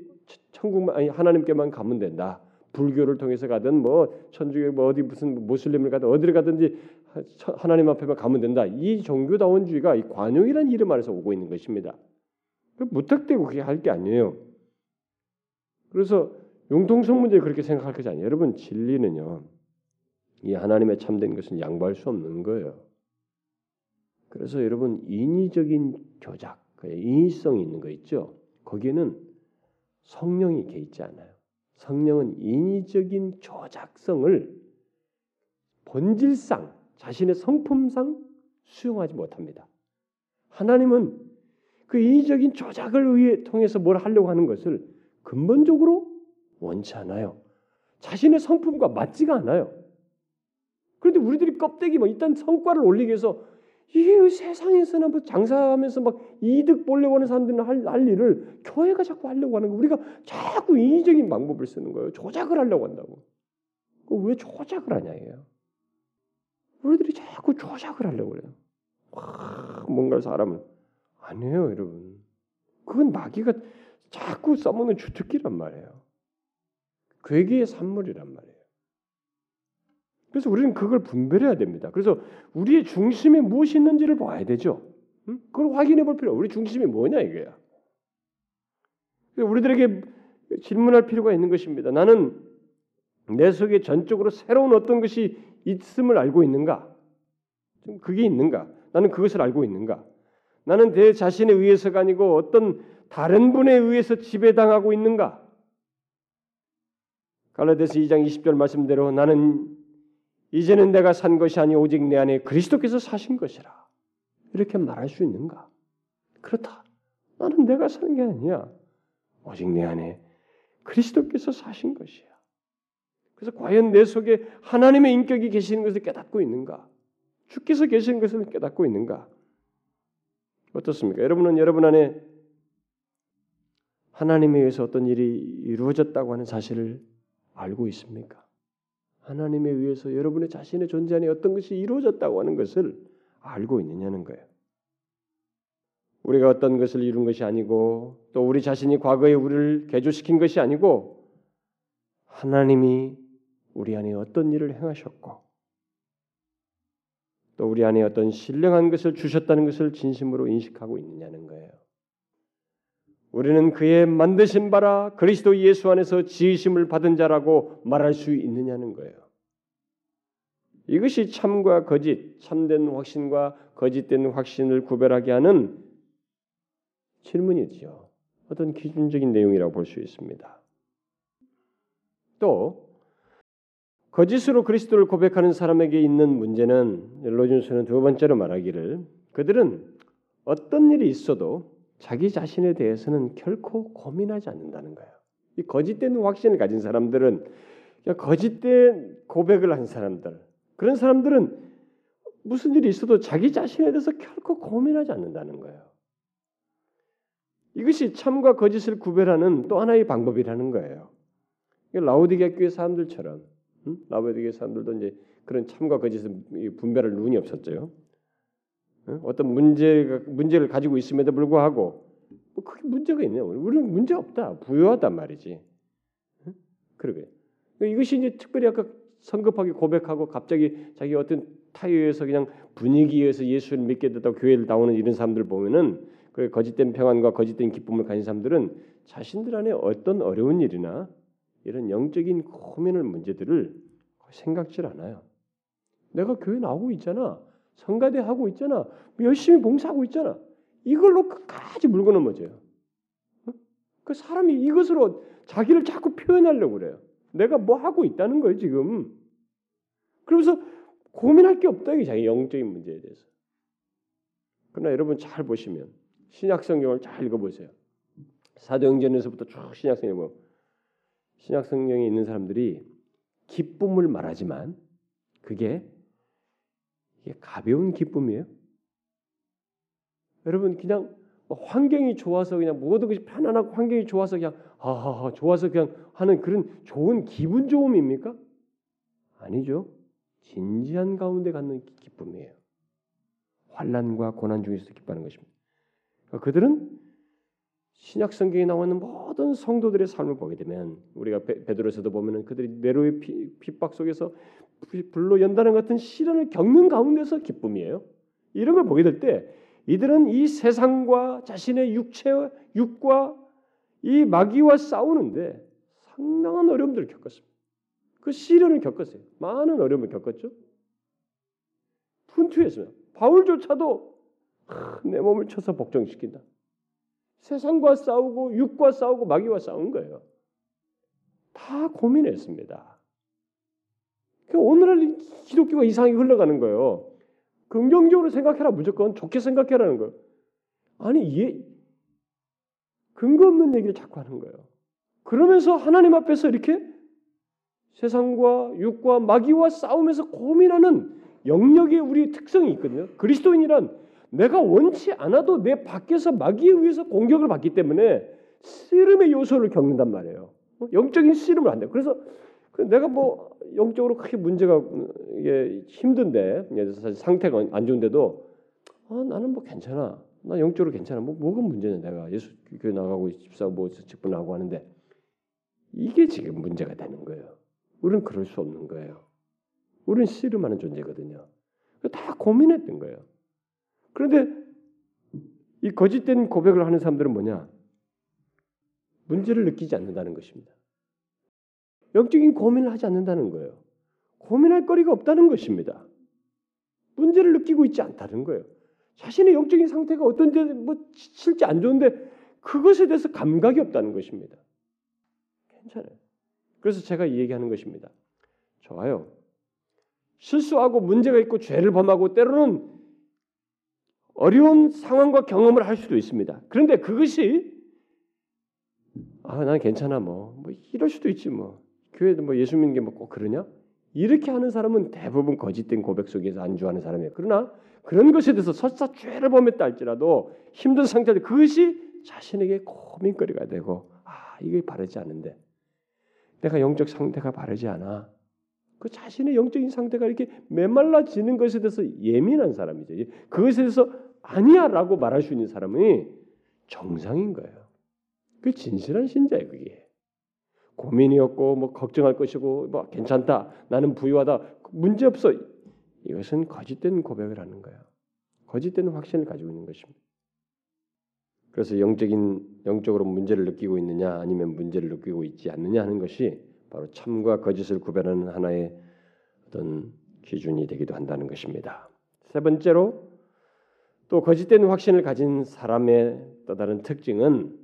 천국만 아니 하나님께만 가면 된다. 불교를 통해서 가든 뭐 천주교 뭐 어디 무슨 모슬림을 가든 어디를 가든지 하나님 앞에만 가면 된다. 이 종교다원주의가 이 관용이라는 이름 아래서 오고 있는 것입니다. 그 무턱대고 그렇게 할 게 아니에요. 그래서 융통성 문제 그렇게 생각할 것이 아니에요. 여러분 진리는요. 이 하나님의 참된 것은 양보할 수 없는 거예요. 그래서 여러분 인위적인 조작, 그 인위성이 있는 거 있죠. 거기에는 성령이 개 있지 않아요. 성령은 인위적인 조작성을 본질상 자신의 성품상 수용하지 못합니다. 하나님은 그 인위적인 조작을 의해 통해서 뭘 하려고 하는 것을 근본적으로 원치 않아요. 자신의 성품과 맞지가 않아요. 그런데 우리들이 껍데기 뭐 일단 성과를 올리기 위해서 이 세상에서나 뭐 장사하면서 막 이득 보려고 하는 사람들은 할, 할 일을 교회가 자꾸 하려고 하는 거 우리가 자꾸 인위적인 방법을 쓰는 거예요. 조작을 하려고 한다고. 왜 조작을 하냐 이에요. 우리들이 자꾸 조작을 하려고 그래요. 뭔가 사람을 아니에요, 여러분. 그건 마귀가 자꾸 써먹는 주특기란 말이에요. 괴기의 산물이란 말이에요. 그래서 우리는 그걸 분별해야 됩니다. 그래서 우리의 중심에 무엇이 있는지를 봐야 되죠. 응? 그걸 확인해 볼 필요. 우리 중심이 뭐냐 이거야. 우리들에게 질문할 필요가 있는 것입니다. 나는 내 속에 전적으로 새로운 어떤 것이 있음을 알고 있는가? 그게 있는가? 나는 그것을 알고 있는가? 나는 내 자신에 의해서가 아니고 어떤 다른 분에 의해서 지배당하고 있는가? 갈라디아서 2장 20절 말씀대로 나는 이제는 내가 산 것이 아니 오직 내 안에 그리스도께서 사신 것이라. 이렇게 말할 수 있는가? 그렇다. 나는 내가 사는 게 아니야. 오직 내 안에 그리스도께서 사신 것이야. 그래서 과연 내 속에 하나님의 인격이 계시는 것을 깨닫고 있는가? 주께서 계시는 것을 깨닫고 있는가? 어떻습니까? 여러분은 여러분 안에 하나님에 의해서 어떤 일이 이루어졌다고 하는 사실을 알고 있습니까? 하나님에 의해서 여러분의 자신의 존재 안에 어떤 것이 이루어졌다고 하는 것을 알고 있느냐는 거예요. 우리가 어떤 것을 이룬 것이 아니고 또 우리 자신이 과거에 우리를 개조시킨 것이 아니고 하나님이 우리 안에 어떤 일을 행하셨고 또 우리 안에 어떤 신령한 것을 주셨다는 것을 진심으로 인식하고 있느냐는 거예요. 우리는 그의 만드신 바라 그리스도 예수 안에서 지으심을 받은 자라고 말할 수 있느냐는 거예요. 이것이 참과 거짓, 참된 확신과 거짓된 확신을 구별하게 하는 질문이지요. 어떤 기준적인 내용이라고 볼 수 있습니다. 또 거짓으로 그리스도를 고백하는 사람에게 있는 문제는 로준스는 두 번째로 말하기를 그들은 어떤 일이 있어도 자기 자신에 대해서는 결코 고민하지 않는다는 거예요. 이 거짓된 확신을 가진 사람들은 거짓된 고백을 한 사람들 그런 사람들은 무슨 일이 있어도 자기 자신에 대해서 결코 고민하지 않는다는 거예요. 이것이 참과 거짓을 구별하는 또 하나의 방법이라는 거예요. 라우디게 교회 사람들처럼 음? 라우디게 사람들도 이제 그런 참과 거짓을 분별할 눈이 없었죠. 어떤 문제가 문제를 가지고 있음에도 불구하고 뭐 그게 문제가 있냐? 우리는 문제 없다. 부유하단 말이지. 그러게. 이것이 이제 특별히 아까 성급하게 고백하고 갑자기 자기 어떤 타이어에서 그냥 분위기에서 예수를 믿게 됐다고 교회를 나오는 이런 사람들 보면은 그 거짓된 평안과 거짓된 기쁨을 가진 사람들은 자신들 안에 어떤 어려운 일이나 이런 영적인 고민을 문제들을 생각질 않아요. 내가 교회 나오고 있잖아. 성가대 하고 있잖아. 열심히 봉사하고 있잖아. 이걸로 끝까지 물고 넘어져요. 그 사람이 이것으로 자기를 자꾸 표현하려고 그래요. 내가 뭐 하고 있다는 거예요 지금. 그러면서 고민할 게 없다 이 자기 영적인 문제에 대해서. 그러나 여러분 잘 보시면 신약 성경을 잘 읽어보세요. 사도행전에서부터 쭉 신약 성경 보 신약 성경에 있는 사람들이 기쁨을 말하지만 그게 이게 가벼운 기쁨이에요. 여러분 그냥 뭐 환경이 좋아서 그냥 모든 것이 편안하고 환경이 좋아서 그냥 하하하 좋아서 그냥 하는 그런 좋은 기분 좋음입니까? 아니죠. 진지한 가운데 갖는 기쁨이에요. 환란과 고난 중에서 기뻐하는 것입니다. 그러니까 그들은 신약 성경에 나오는 모든 성도들의 삶을 보게 되면 우리가 베, 드로에서도 보면은 그들이 네로의 피, 핍박 속에서 불로 연다는 같은 시련을 겪는 가운데서 기쁨이에요. 이런 걸 보게 될 때 이들은 이 세상과 자신의 육체 육과 이 마귀와 싸우는데 상당한 어려움들을 겪었습니다. 그 시련을 겪었어요. 많은 어려움을 겪었죠. 분투했습니다. 바울조차도 내 몸을 쳐서 복종시킨다. 세상과 싸우고 육과 싸우고 마귀와 싸운 거예요. 다 고민했습니다. 오늘날 기독교가 이상하게 흘러가는 거예요. 긍정적으로 생각해라 무조건 좋게 생각해라는 거예요. 아니 얘 근거 없는 얘기를 자꾸 하는 거예요. 그러면서 하나님 앞에서 이렇게 세상과 육과 마귀와 싸우면서 고민하는 영역의 우리 특성이 있거든요. 그리스도인이란 내가 원치 않아도 내 밖에서 마귀에 의해서 공격을 받기 때문에 씨름의 요소를 겪는단 말이에요. 어? 영적인 씨름을 한다. 그래서 그 내가 뭐 영적으로 크게 문제가 이게 힘든데 사실 상태가 안 좋은데도 아, 나는 뭐 괜찮아. 나 영적으로 괜찮아. 뭐 뭐가 문제냐 내가 예수 교회 나가고 집사 뭐 직분 하고 하는데 이게 지금 문제가 되는 거예요. 우리는 그럴 수 없는 거예요. 우리는 씨름하는 존재거든요. 다 고민했던 거예요. 그런데 이 거짓된 고백을 하는 사람들은 뭐냐? 문제를 느끼지 않는다는 것입니다. 영적인 고민을 하지 않는다는 거예요. 고민할 거리가 없다는 것입니다. 문제를 느끼고 있지 않다는 거예요. 자신의 영적인 상태가 어떤데 뭐 실제 안 좋은데 그것에 대해서 감각이 없다는 것입니다. 괜찮아요. 그래서 제가 이 얘기하는 것입니다. 좋아요. 실수하고 문제가 있고 죄를 범하고 때로는 어려운 상황과 경험을 할 수도 있습니다. 그런데 그것이 아, 난 괜찮아 뭐. 뭐 이럴 수도 있지 뭐. 교회도 뭐 예수 믿는 게 뭐 꼭 그러냐? 이렇게 하는 사람은 대부분 거짓된 고백 속에서 안주하는 사람이에요. 그러나 그런 것에 대해서 설사 죄를 범했다 할지라도 힘든 상태에 그것이 자신에게 고민거리가 되고 아, 이게 바르지 않은데 내가 영적 상태가 바르지 않아. 그 자신의 영적인 상태가 이렇게 메말라지는 것에 대해서 예민한 사람이죠. 그것에 대해서 아니야라고 말할 수 있는 사람이 정상인 거예요. 그 진실한 신자예요, 그게. 고민이 없고 뭐 걱정할 것이고 뭐 괜찮다. 나는 부유하다. 문제 없어. 이것은 거짓된 고백을 하는 거예요. 거짓된 확신을 가지고 있는 것입니다. 그래서 영적인 영적으로 문제를 느끼고 있느냐 아니면 문제를 느끼고 있지 않느냐 하는 것이 바로 참과 거짓을 구별하는 하나의 어떤 기준이 되기도 한다는 것입니다. 세 번째로 또 거짓된 확신을 가진 사람의 또 다른 특징은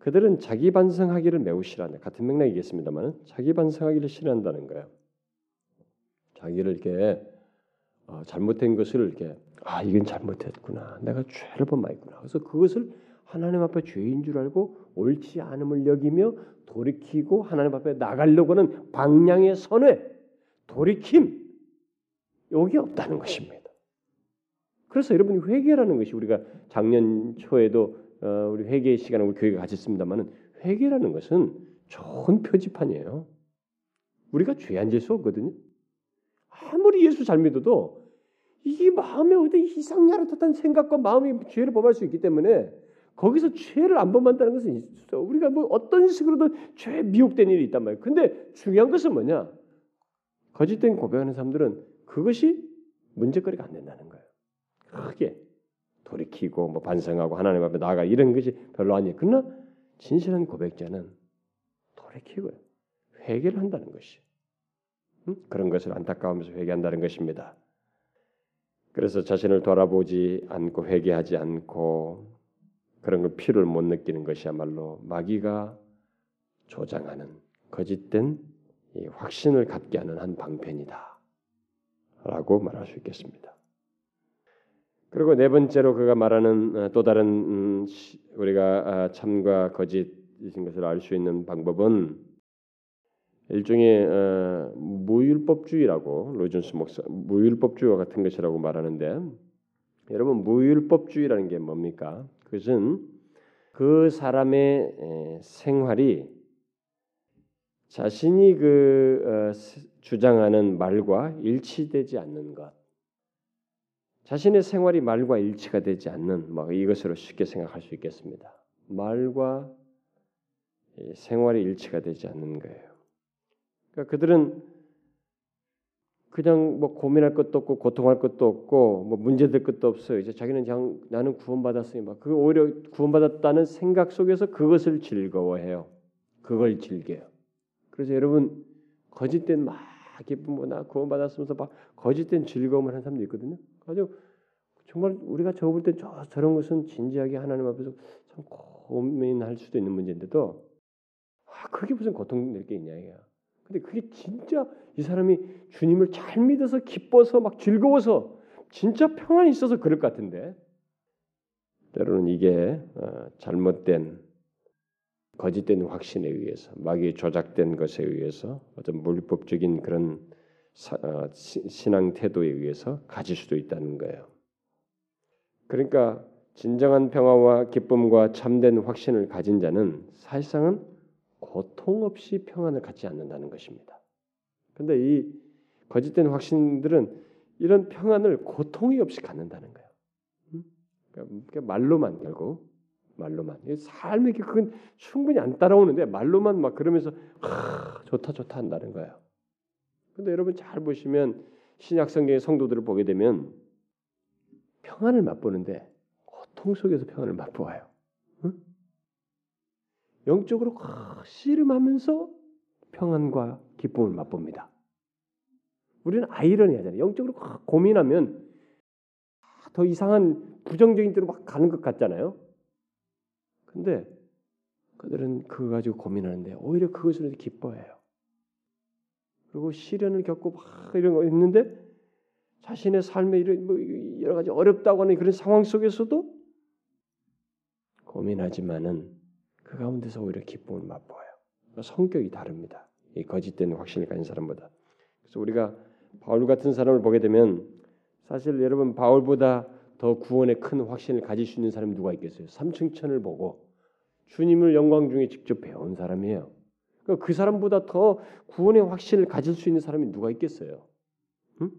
그들은 자기 반성하기를 매우 싫어한다. 같은 맥락이겠습니다만 자기 반성하기를 싫어한다는 거예요. 자기를 이렇게 어, 잘못된 것을 이렇게 아 이건 잘못했구나. 내가 죄를 범하였구나. 그래서 그것을 하나님 앞에 죄인 줄 알고 옳지 않음을 여기며 돌이키고 하나님 앞에 나가려고 하는 방향의 선회, 돌이킴 여기 없다는 것입니다. 그래서 여러분이 회개라는 것이 우리가 작년 초에도 어, 우리 회개 시간을 우리 교회가 가졌습니다만은 회개라는 것은 좋은 표지판이에요. 우리가 죄 안 질 수 없거든요. 아무리 예수 잘 믿어도 이 마음에 어디 이상 야릇한 생각과 마음이 죄를 범할 수 있기 때문에 거기서 죄를 안 범한다는 것은 있어. 우리가 뭐 어떤 식으로든 죄 미혹된 일이 있단 말이에요. 근데 중요한 것은 뭐냐? 거짓된 고백하는 사람들은 그것이 문제거리가 안 된다는 거예요. 크게 돌이키고 뭐 반성하고 하나님 앞에 나아가 이런 것이 별로 아니에요. 그러나 진실한 고백자는 돌이키고요. 회개를 한다는 것이 응? 그런 것을 안타까우면서 회개한다는 것입니다. 그래서 자신을 돌아보지 않고 회개하지 않고 그런 걸 피를 못 느끼는 것이야말로 마귀가 조장하는 거짓된 확신을 갖게 하는 한 방편이다. 라고 말할 수 있겠습니다. 그리고 네 번째로 그가 말하는 어, 또 다른 음, 우리가 아, 참과 거짓이신 것을 알 수 있는 방법은 일종의 어, 무율법주의라고 로이존스 목사 무율법주의와 같은 것이라고 말하는데 여러분 무율법주의라는 게 뭡니까? 그것은 그 사람의 생활이 자신이 그 어, 주장하는 말과 일치되지 않는 것. 자신의 생활이 말과 일치가 되지 않는 뭐 이것으로 쉽게 생각할 수 있겠습니다. 말과 생활이 일치가 되지 않는 거예요. 그러니까 그들은 그냥 뭐 고민할 것도 없고 고통할 것도 없고 뭐 문제될 것도 없어요. 이제 자기는 그냥 나는 구원받았으니 막그 오히려 구원받았다는 생각 속에서 그것을 즐거워해요. 그걸 즐겨요. 그래서 여러분 거짓된 막 기쁨보다 구원받았으면서 막 거짓된 즐거움을 하는 사람도 있거든요. 아주 정말 우리가 적을 때 저, 저런 것은 진지하게 하나님 앞에서 참 고민할 수도 있는 문제인데도 아, 그게 무슨 고통 낼게 있냐 이야. 근데 그게 진짜 이 사람이 주님을 잘 믿어서 기뻐서 막 즐거워서 진짜 평안이 있어서 그럴 것 같은데 때로는 이게 어, 잘못된 거짓된 확신에 의해서 마귀 조작된 것에 의해서 어떤 물법적인 그런 신앙 태도에 의해서 가질 수도 있다는 거예요. 그러니까 진정한 평화와 기쁨과 참된 확신을 가진 자는 사실상은 고통 없이 평안을 갖지 않는다는 것입니다. 근데 이 거짓된 확신들은 이런 평안을 고통이 없이 갖는다는 거예요. 그러니까 말로만 결국 말로만 삶이 그건 충분히 안 따라오는데 말로만 막 그러면서 아, 좋다 좋다 한다는 거예요. 근데 여러분 잘 보시면 신약 성경의 성도들을 보게 되면 평안을 맛보는데 고통 속에서 평안을 맛보아요. 응? 영적으로 씨름하면서 평안과 기쁨을 맛봅니다. 우리는 아이러니하잖아요. 영적으로 고민하면 더 이상한 부정적인 데로 막 가는 것 같잖아요. 근데 그들은 그거 가지고 고민하는데 오히려 그것을 기뻐해요. 그리고 시련을 겪고 막 이런 거 있는데 자신의 삶에 이런 뭐 여러 가지 어렵다고 하는 그런 상황 속에서도 고민하지만은 그 가운데서 오히려 기쁨을 맛보아요. 성격이 다릅니다. 이 거짓된 확신을 가진 사람보다. 그래서 우리가 바울 같은 사람을 보게 되면 사실 여러분 바울보다 더 구원에 큰 확신을 가질 수 있는 사람이 누가 있겠어요? 삼층천을 보고 주님을 영광 중에 직접 배운 사람이에요. 그러니까 그 사람보다 더 구원의 확신을 가질 수 있는 사람이 누가 있겠어요? 응?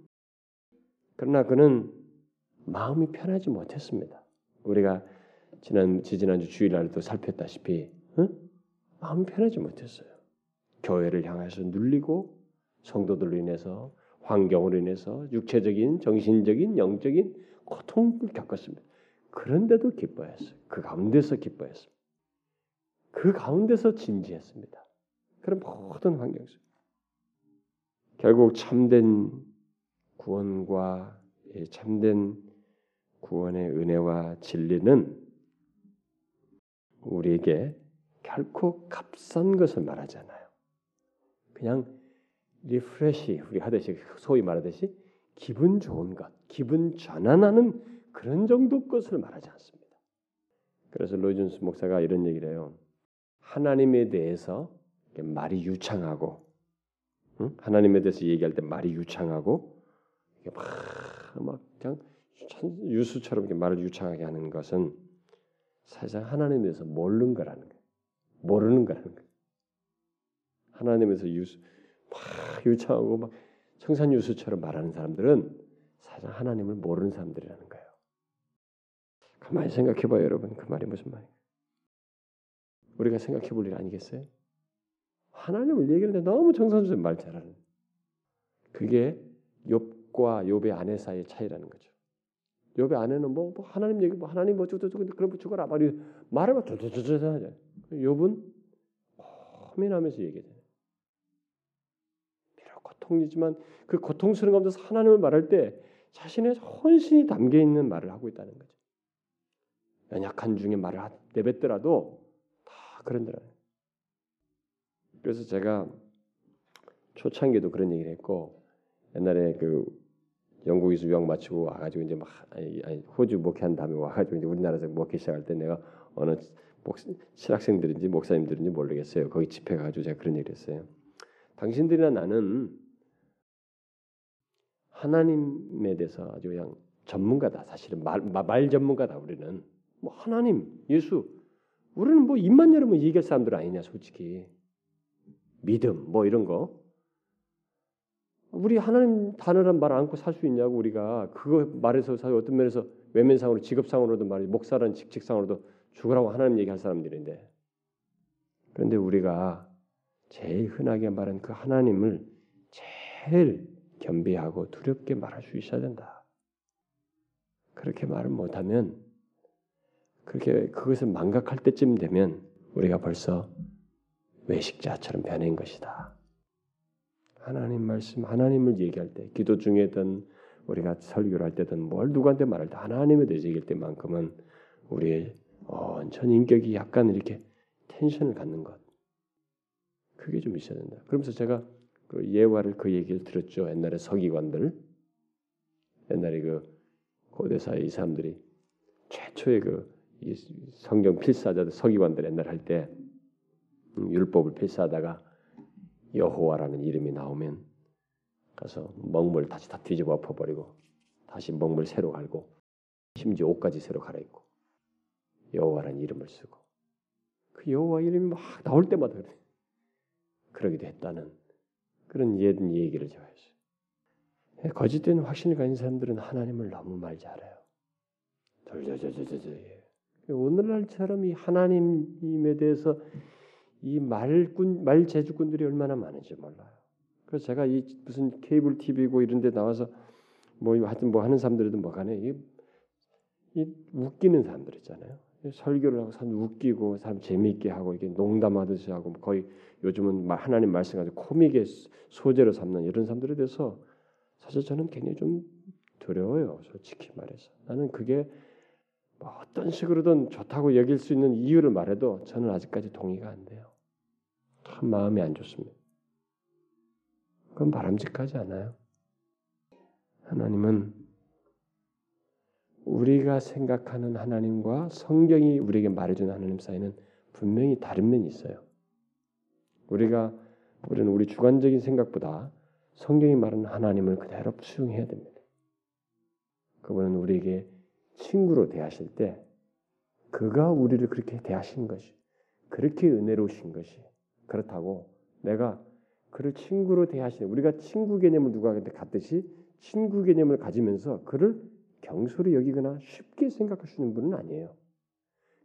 그러나 그는 마음이 편하지 못했습니다. 우리가 지난 지지난주 주일날도 살폈다시피 응? 마음이 편하지 못했어요. 교회를 향해서 눌리고 성도들로 인해서 환경으로 인해서 육체적인, 정신적인, 영적인 고통을 겪었습니다. 그런데도 기뻐했어요. 그 가운데서 기뻐했습니다. 그 가운데서 진지했습니다. 그런 모든 환경 속 결국 참된 구원과 참된 구원의 은혜와 진리는 우리에게 결코 값싼 것을 말하잖아요. 그냥 refresh 우리 하듯이 소위 말하듯이 기분 좋은 것, 기분 전환하는 그런 정도 것을 말하지 않습니다. 그래서 로이드 존스 목사가 이런 얘기를 해요. 하나님에 대해서 말이 유창하고 응? 하나님에 대해서 얘기할 때 말이 유창하고 막, 막 그냥 유수처럼 이렇게 말을 유창하게 하는 것은 사실상 하나님에 대해서 모르는 거라는 거예요. 모르는 거라는 거예요. 하나님에서 유수 막 유창하고 막 청산 유수처럼 말하는 사람들은 사실 하나님을 모르는 사람들이라는 거예요. 가만히 생각해봐요, 여러분. 그 말이 무슨 말이에요? 우리가 생각해볼 일 아니겠어요? 하나님을 얘기하는데 너무 정상적인 말 잘하는. 그게 욥과 욥의 아내 사이의 차이라는 거죠. 욥의 아내는 뭐, 뭐 하나님 얘기 뭐 하나님 뭐 어쩌고 그런 거 죽어라 말이 말을 막 저저저저 하죠. 욥은 고민하면서 얘기해요. 비록 고통이지만 그 고통스러운 가운데서 하나님을 말할 때 자신의 헌신이 담겨 있는 말을 하고 있다는 거죠. 연약한 중에 말을 내뱉더라도 다 그런더라. 그래서 제가 초창기도 그런 얘기를 했고 옛날에 그 영국에서 유학 마치고 와가지고 이제 막 아니, 아니, 호주 목회한 다음에 와가지고 이제 우리나라에서 목회 시작할 때 내가 어느 목, 신학생들인지 목사님들인지 모르겠어요. 거기 집회 가지고 제가 그런 얘기를 했어요. 당신들이나 나는 하나님에 대해서 아주 그냥 전문가다. 사실은 말, 말 전문가다. 우리는 뭐 하나님, 예수, 우리는 뭐 입만 열으면 얘기할 사람들 아니냐, 솔직히. 믿음, 뭐 이런 거. 우리 하나님 단어란 말 안고 살 수 있냐고 우리가 그거 말해서 어떤 면에서 외면상으로 직업상으로도 말이 목사라는 직책상으로도 죽으라고 하나님 얘기할 사람들인데 그런데 우리가 제일 흔하게 말하는 그 하나님을 제일 겸비하고 두렵게 말할 수 있어야 된다. 그렇게 말을 못하면 그렇게 그것을 망각할 때쯤 되면 우리가 벌써 외식자처럼 변한 것이다. 하나님 말씀, 하나님을 얘기할 때, 기도 중에든 우리가 설교를 할 때든 뭘 누구한테 말할 때 하나님에 대해서 얘기할 때만큼은 우리의 온전 인격이 약간 이렇게 텐션을 갖는 것. 그게 좀 있어야 된다. 그러면서 제가 그 예화를 그 얘기를 들었죠. 옛날에 서기관들, 옛날에 그 고대사의 이 사람들이 최초의 그 성경 필사자들 서기관들 옛날 할때 음, 율법을 필사하다가 여호와라는 이름이 나오면 가서 먹물 다시 다 뒤집어 엎어버리고 다시 먹물 새로 갈고 심지어 옷까지 새로 갈아입고 여호와라는 이름을 쓰고 그 여호와 이름이 막 나올 때마다 그래. 그러기도 했다는 그런 옛 얘기를 제가 했어요. 거짓된 확신을 가진 사람들은 하나님을 너무 말 잘해요. 절절절절절. 오늘날처럼 이 하나님에 대해서 이 말꾼 말 제주꾼들이 얼마나 많은지 몰라요. 그래서 제가 이 무슨 케이블 TV고 이런데 나와서 뭐 하여튼 뭐 하는 사람들도 뭐가네 이, 이 웃기는 사람들 있잖아요. 설교를 하고 사람 웃기고 사람 재미있게 하고 이게 농담하듯이 하고 거의 요즘은 하나님 말씀 가지고 코믹의 소재로 삼는 이런 사람들에 대해서 사실 저는 굉장히 좀 두려워요. 솔직히 말해서 나는 그게 뭐 어떤 식으로든 좋다고 여길 수 있는 이유를 말해도 저는 아직까지 동의가 안 돼요. 참 마음이 안 좋습니다. 그건 바람직하지 않아요. 하나님은 우리가 생각하는 하나님과 성경이 우리에게 말해주는 하나님 사이는 분명히 다른 면이 있어요. 우리가 우리는 우리 주관적인 생각보다 성경이 말하는 하나님을 그대로 수용해야 됩니다. 그분은 우리에게 친구로 대하실 때 그가 우리를 그렇게 대하신 것이 그렇게 은혜로우신 것이 그렇다고 내가 그를 친구로 대하시는 우리가 친구 개념을 누구한테 갖듯이 친구 개념을 가지면서 그를 경솔히 여기거나 쉽게 생각하시는 분은 아니에요.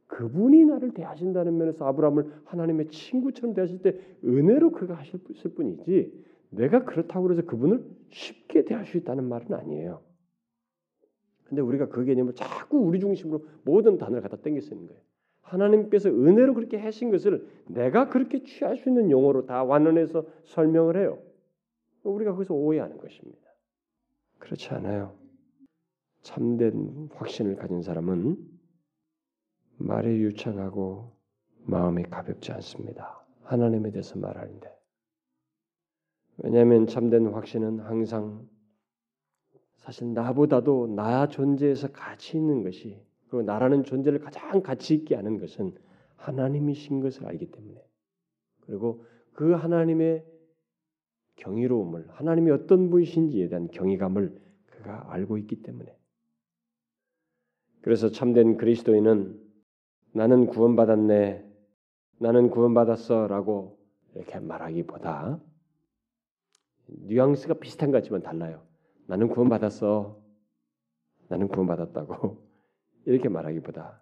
그분이 나를 대하신다는 면에서 아브라함을 하나님의 친구처럼 대하실 때 은혜로 그가 하실 뿐이지 내가 그렇다고 해서 그분을 쉽게 대할 수 있다는 말은 아니에요. 근데 우리가 그 개념을 자꾸 우리 중심으로 모든 단어를 갖다 땡겨 쓰는 거예요. 하나님께서 은혜로 그렇게 하신 것을 내가 그렇게 취할 수 있는 용어로 다 완언해서 설명을 해요. 우리가 거기서 오해하는 것입니다. 그렇지 않아요. 참된 확신을 가진 사람은 말에 유창하고 마음이 가볍지 않습니다. 하나님에 대해서 말하는데. 왜냐하면 참된 확신은 항상 사실 나보다도 나 존재에서 가치 있는 것이 그리고 나라는 존재를 가장 가치 있게 하는 것은 하나님이신 것을 알기 때문에 그리고 그 하나님의 경이로움을 하나님이 어떤 분이신지에 대한 경이감을 그가 알고 있기 때문에 그래서 참된 그리스도인은 나는 구원받았네 나는 구원받았어라고 이렇게 말하기보다 뉘앙스가 비슷한 것 같지만 달라요. 나는 구원받았어. 나는 구원받았다고 이렇게 말하기보다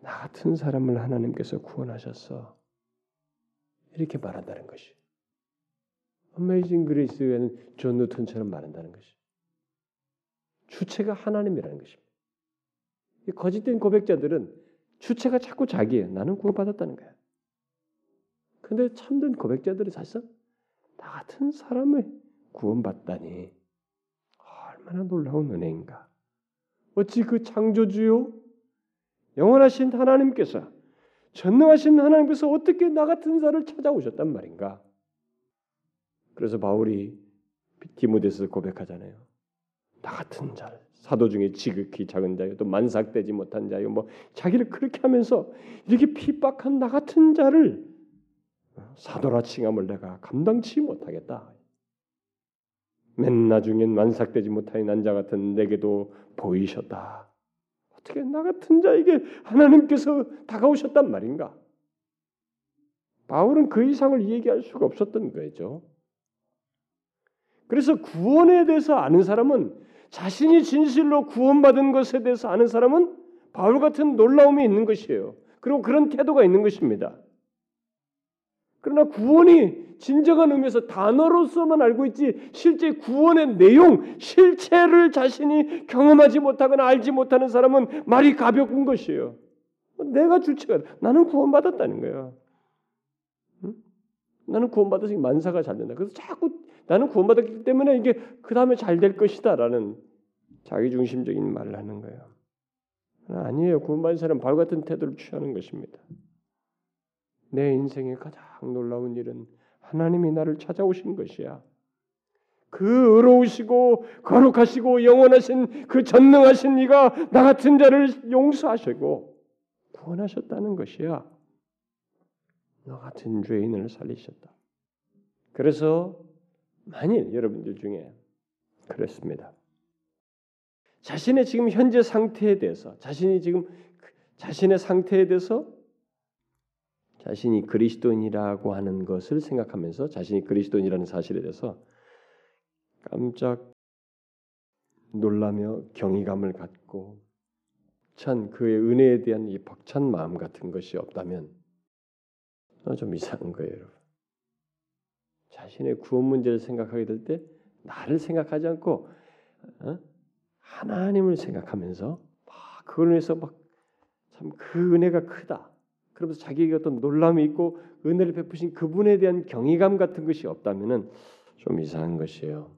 나 같은 사람을 하나님께서 구원하셨어. 이렇게 말한다는 것이. Amazing Grace에는 존 뉴턴처럼 말한다는 것이. 주체가 하나님이라는 것입니다. 이 거짓된 고백자들은 주체가 자꾸 자기예요. 나는 구원받았다는 거야. 근데 참된 고백자들은 사실상 나 같은 사람을 구원받다니 얼마나 놀라운 은혜인가. 어찌 그 창조주요 영원하신 하나님께서 전능하신 하나님께서 어떻게 나 같은 자를 찾아오셨단 말인가? 그래서 바울이 디모데서 고백하잖아요. 나 같은 자, 사도 중에 지극히 작은 자요, 또 만삭되지 못한 자요, 뭐 자기를 그렇게 하면서 이렇게 핍박한 나 같은 자를 사도라 칭함을 내가 감당치 못하겠다. 맨 나중엔 만삭되지 못하니 난자 같은 내게도 보이셨다. 어떻게 나 같은 자에게 하나님께서 다가오셨단 말인가? 바울은 그 이상을 얘기할 수가 없었던 거죠. 그래서 구원에 대해서 아는 사람은 자신이 진실로 구원받은 것에 대해서 아는 사람은 바울 같은 놀라움이 있는 것이에요. 그리고 그런 태도가 있는 것입니다. 그러나 구원이 진정한 의미에서 단어로서만 알고 있지 실제 구원의 내용, 실체를 자신이 경험하지 못하거나 알지 못하는 사람은 말이 가벼운 것이에요. 내가 주체가 나는 구원받았다는 거야. 응? 나는 구원받아서 만사가 잘 된다. 그래서 자꾸 나는 구원받았기 때문에 이게 그 다음에 잘 될 것이다라는 자기 중심적인 말을 하는 거예요. 아니에요. 구원받은 사람 발 같은 태도를 취하는 것입니다. 내 인생의 가장 놀라운 일은 하나님이 나를 찾아오신 것이야. 그 의로우시고 거룩하시고 영원하신 그 전능하신 이가 나 같은 자를 용서하시고 구원하셨다는 것이야. 너 같은 죄인을 살리셨다. 그래서 만일 여러분들 중에 그렇습니다. 자신의 지금 현재 상태에 대해서 자신이 지금 그 자신의 상태에 대해서 자신이 그리스도인이라고 하는 것을 생각하면서 자신이 그리스도인이라는 사실에 대해서 깜짝 놀라며 경이감을 갖고 참 그의 은혜에 대한 이 벅찬 마음 같은 것이 없다면 좀 이상한 거예요, 여러분. 자신의 구원 문제를 생각하게 될 때 나를 생각하지 않고 어? 하나님을 생각하면서 막 그걸 위해서 막 참 그 은혜가 크다. 그러면서 자기에게 어떤 놀람이 있고 은혜를 베푸신 그분에 대한 경이감 같은 것이 없다면은 좀 이상한 것이에요.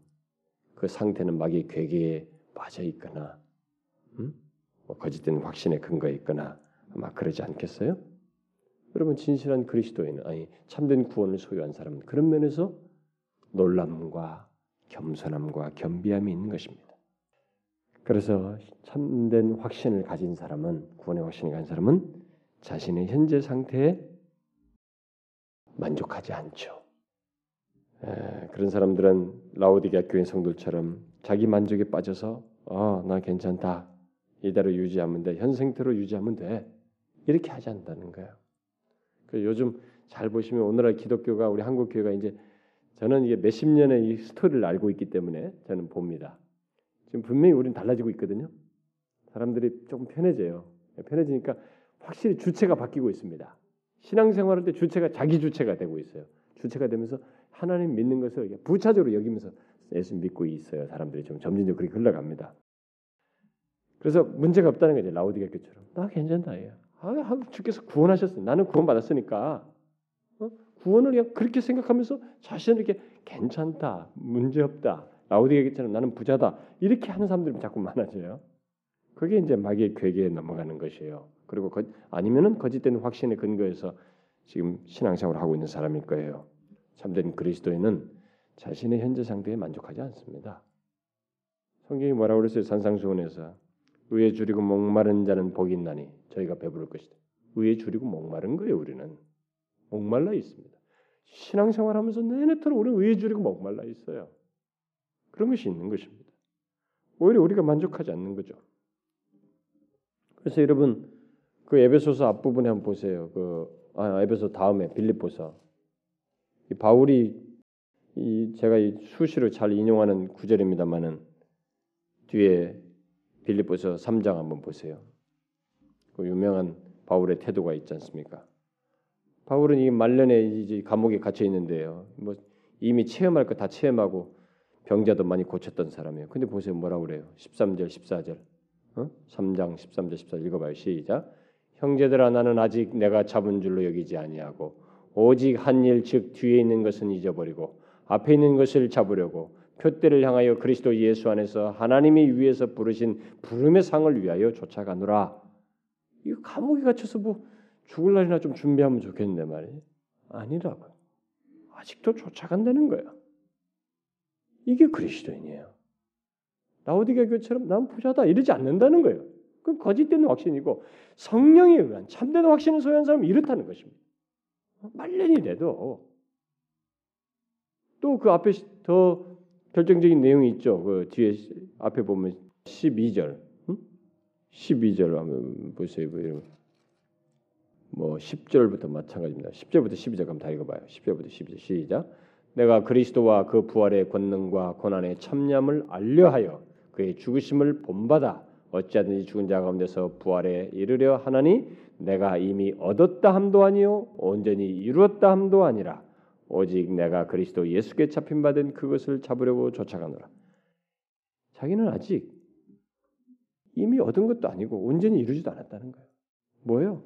그 상태는 마귀 괴계에 빠져 있거나, 음? 뭐 거짓된 확신에 근거해 있거나 아마 그러지 않겠어요? 여러분 진실한 그리스도인 아니 참된 구원을 소유한 사람은 그런 면에서 놀람과 겸손함과 겸비함이 있는 것입니다. 그래서 참된 확신을 가진 사람은 구원의 확신을 가진 사람은 자신의 현재 상태에 만족하지 않죠. 에, 그런 사람들은 라오디게아 교회 성도처럼 자기 만족에 빠져서 어, 나 괜찮다 이대로 유지하면 돼 현생태로 유지하면 돼 이렇게 하지 않는다는 거예요. 그 요즘 잘 보시면 오늘날 기독교가 우리 한국 교회가 이제 저는 이게 몇십 년의 이 스토리를 알고 있기 때문에 저는 봅니다. 지금 분명히 우리는 달라지고 있거든요. 사람들이 조금 편해져요. 편해지니까 확실히 주체가 바뀌고 있습니다. 신앙생활할 때 주체가 자기 주체가 되고 있어요. 주체가 되면서 하나님 믿는 것을 부차적으로 여기면서 예수 믿고 있어요. 사람들이 좀 점진적으로 그렇게 흘러갑니다. 그래서 문제가 없다는 거죠. 라우디가 교처럼 나 괜찮다. 야. 아, 주께서 구원하셨어. 나는 구원 받았으니까 어? 구원을 그냥 그렇게 생각하면서 자신을 이렇게 괜찮다, 문제 없다. 라우디가 교처럼 나는 부자다. 이렇게 하는 사람들이 자꾸 많아져요. 그게 이제 마귀의 괴계에 넘어가는 것이에요. 그리고 거, 아니면은 거짓된 확신에 근거해서 지금 신앙생활을 하고 있는 사람일 거예요. 참된 그리스도인은 자신의 현재 상태에 만족하지 않습니다. 성경이 뭐라고 그랬어요? 산상수훈에서 의에 줄이고 목마른 자는 복이 있나니 저희가 배부를 것이다. 의에 줄이고 목마른 거예요. 우리는 목말라 있습니다. 신앙생활하면서 내내토록 우리는 의에 줄이고 목말라 있어요. 그런 것이 있는 것입니다. 오히려 우리가 만족하지 않는 거죠. 그래서 여러분 그 에베소서 앞부분에 한번 보세요. 그 아, 에베소 다음에 빌립보서 이 바울이 이 제가 이 수시로 잘 인용하는 구절입니다만은 뒤에 빌립보서 3장 한번 보세요. 그 유명한 바울의 태도가 있지 않습니까? 바울은 이 말년에 이제 감옥에 갇혀 있는데요. 뭐 이미 체험할 거 다 체험하고 병자도 많이 고쳤던 사람이에요. 근데 보세요. 뭐라고 그래요? 13절, 14절. 어? 3장 13절, 14절 읽어봐요. 시작. 형제들아 나는 아직 내가 잡은 줄로 여기지 아니하고 오직 한 일 즉 뒤에 있는 것은 잊어버리고 앞에 있는 것을 잡으려고 표대를 향하여 그리스도 예수 안에서 하나님이 위에서 부르신 부름의 상을 위하여 쫓아가노라. 이 감옥에 갇혀서 뭐 죽을 날이나 좀 준비하면 좋겠는데 말이에요. 아니라고. 아직도 쫓아간다는 거야. 이게 그리스도인이에요. 라오디가 교처럼 난 부자다 이러지 않는다는 거예요. 그건 거짓된 확신이고 성령에 의한 참된 확신을 소유한 사람은 이렇다는 것입니다. 말년이 돼도 또 그 앞에 더 결정적인 내용이 있죠. 그 뒤에 앞에 보면 12절, 응? 12절 한번 보세요. 뭐 10절부터 마찬가지입니다. 10절부터 12절 한번 다 읽어봐요. 10절부터 12절 시작. 내가 그리스도와 그 부활의 권능과 고난의 참념을 알려하여 그의 죽으심을 본받아 어찌하든지 죽은 자 가운데서 부활에 이르려 하나니 내가 이미 얻었다 함도 아니요 온전히 이루었다 함도 아니라 오직 내가 그리스도 예수께 잡힌 받은 그것을 잡으려고 쫓아가노라. 자기는 아직 이미 얻은 것도 아니고 온전히 이루지도 않았다는 거예요. 뭐예요?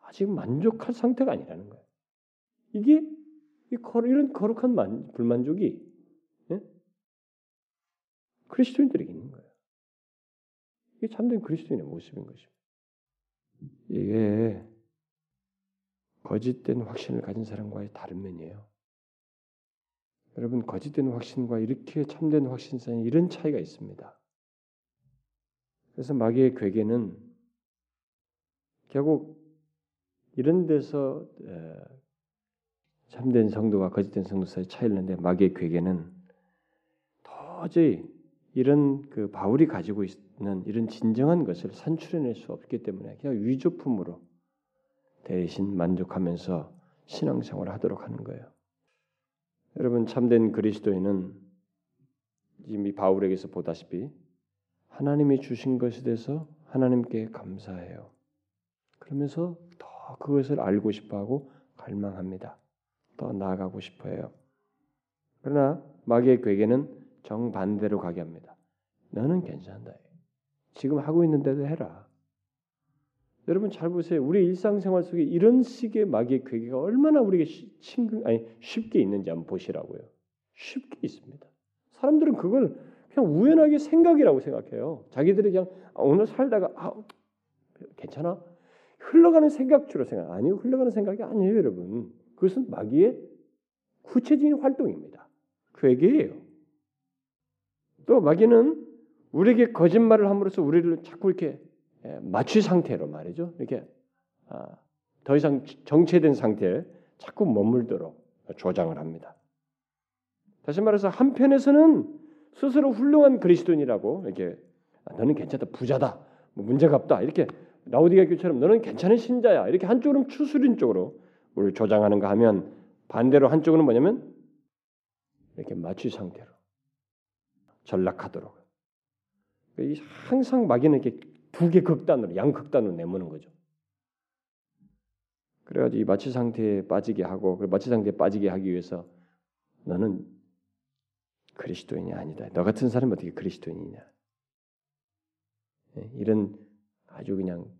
아직 만족할 상태가 아니라는 거예요. 이게 이런 거룩한 만, 불만족이 예? 그리스도인들에게 있는 거예요. 이게 참된 그리스도인의 모습인 것입니다. 이게 거짓된 확신을 가진 사람과의 다른 면이에요. 여러분 거짓된 확신과 이렇게 참된 확신 사이에 이런 차이가 있습니다. 그래서 마귀의 괴계는 결국 이런 데서 참된 성도와 거짓된 성도 사이 차이를 는데 마귀의 괴계는 도저히 이런 그 바울이 가지고 있는 이런 진정한 것을 산출해낼 수 없기 때문에 그냥 위조품으로 대신 만족하면서 신앙생활을 하도록 하는 거예요. 여러분 참된 그리스도인은 이미 바울에게서 보다시피 하나님이 주신 것에 대해서 하나님께 감사해요. 그러면서 더 그것을 알고 싶어하고 갈망합니다. 더 나아가고 싶어해요. 그러나 마귀의 괴계는 정반대로 가게 합니다. 너는 괜찮다. 지금 하고 있는데도 해라. 여러분 잘 보세요. 우리 일상생활 속에 이런 식의 마귀의 괴계가 얼마나 우리에게 친근 아니 쉽게 있는지 한번 보시라고요. 쉽게 있습니다. 사람들은 그걸 그냥 우연하게 생각이라고 생각해요. 자기들이 그냥 아, 오늘 살다가 아, 괜찮아 흘러가는 생각주로 생각 아니요 흘러가는 생각이 아니에요, 여러분. 그것은 마귀의 구체적인 활동입니다. 괴계예요. 또 마귀는 우리에게 거짓말을 함으로써 우리를 자꾸 이렇게 예, 마취 상태로 말이죠. 이렇게 아, 더 이상 정체된 상태에 자꾸 머물도록 조장을 합니다. 다시 말해서 한편에서는 스스로 훌륭한 그리스도인이라고 이렇게 아, 너는 괜찮다 부자다 뭐 문제가 없다 이렇게 라우디가 교처럼 너는 괜찮은 신자야 이렇게 한쪽으로 추스린 쪽으로 우리를 조장하는가 하면 반대로 한쪽은 뭐냐면 이렇게 마취 상태로 전락하도록 항상 마귀는 이렇게 두 개 극단으로 양극단으로 내모는 거죠. 그래가지고 이 마취 상태에 빠지게 하고 그 마취 상태에 빠지게 하기 위해서 너는 그리스도인이 아니다. 너 같은 사람이 어떻게 그리스도인이냐? 예, 이런 아주 그냥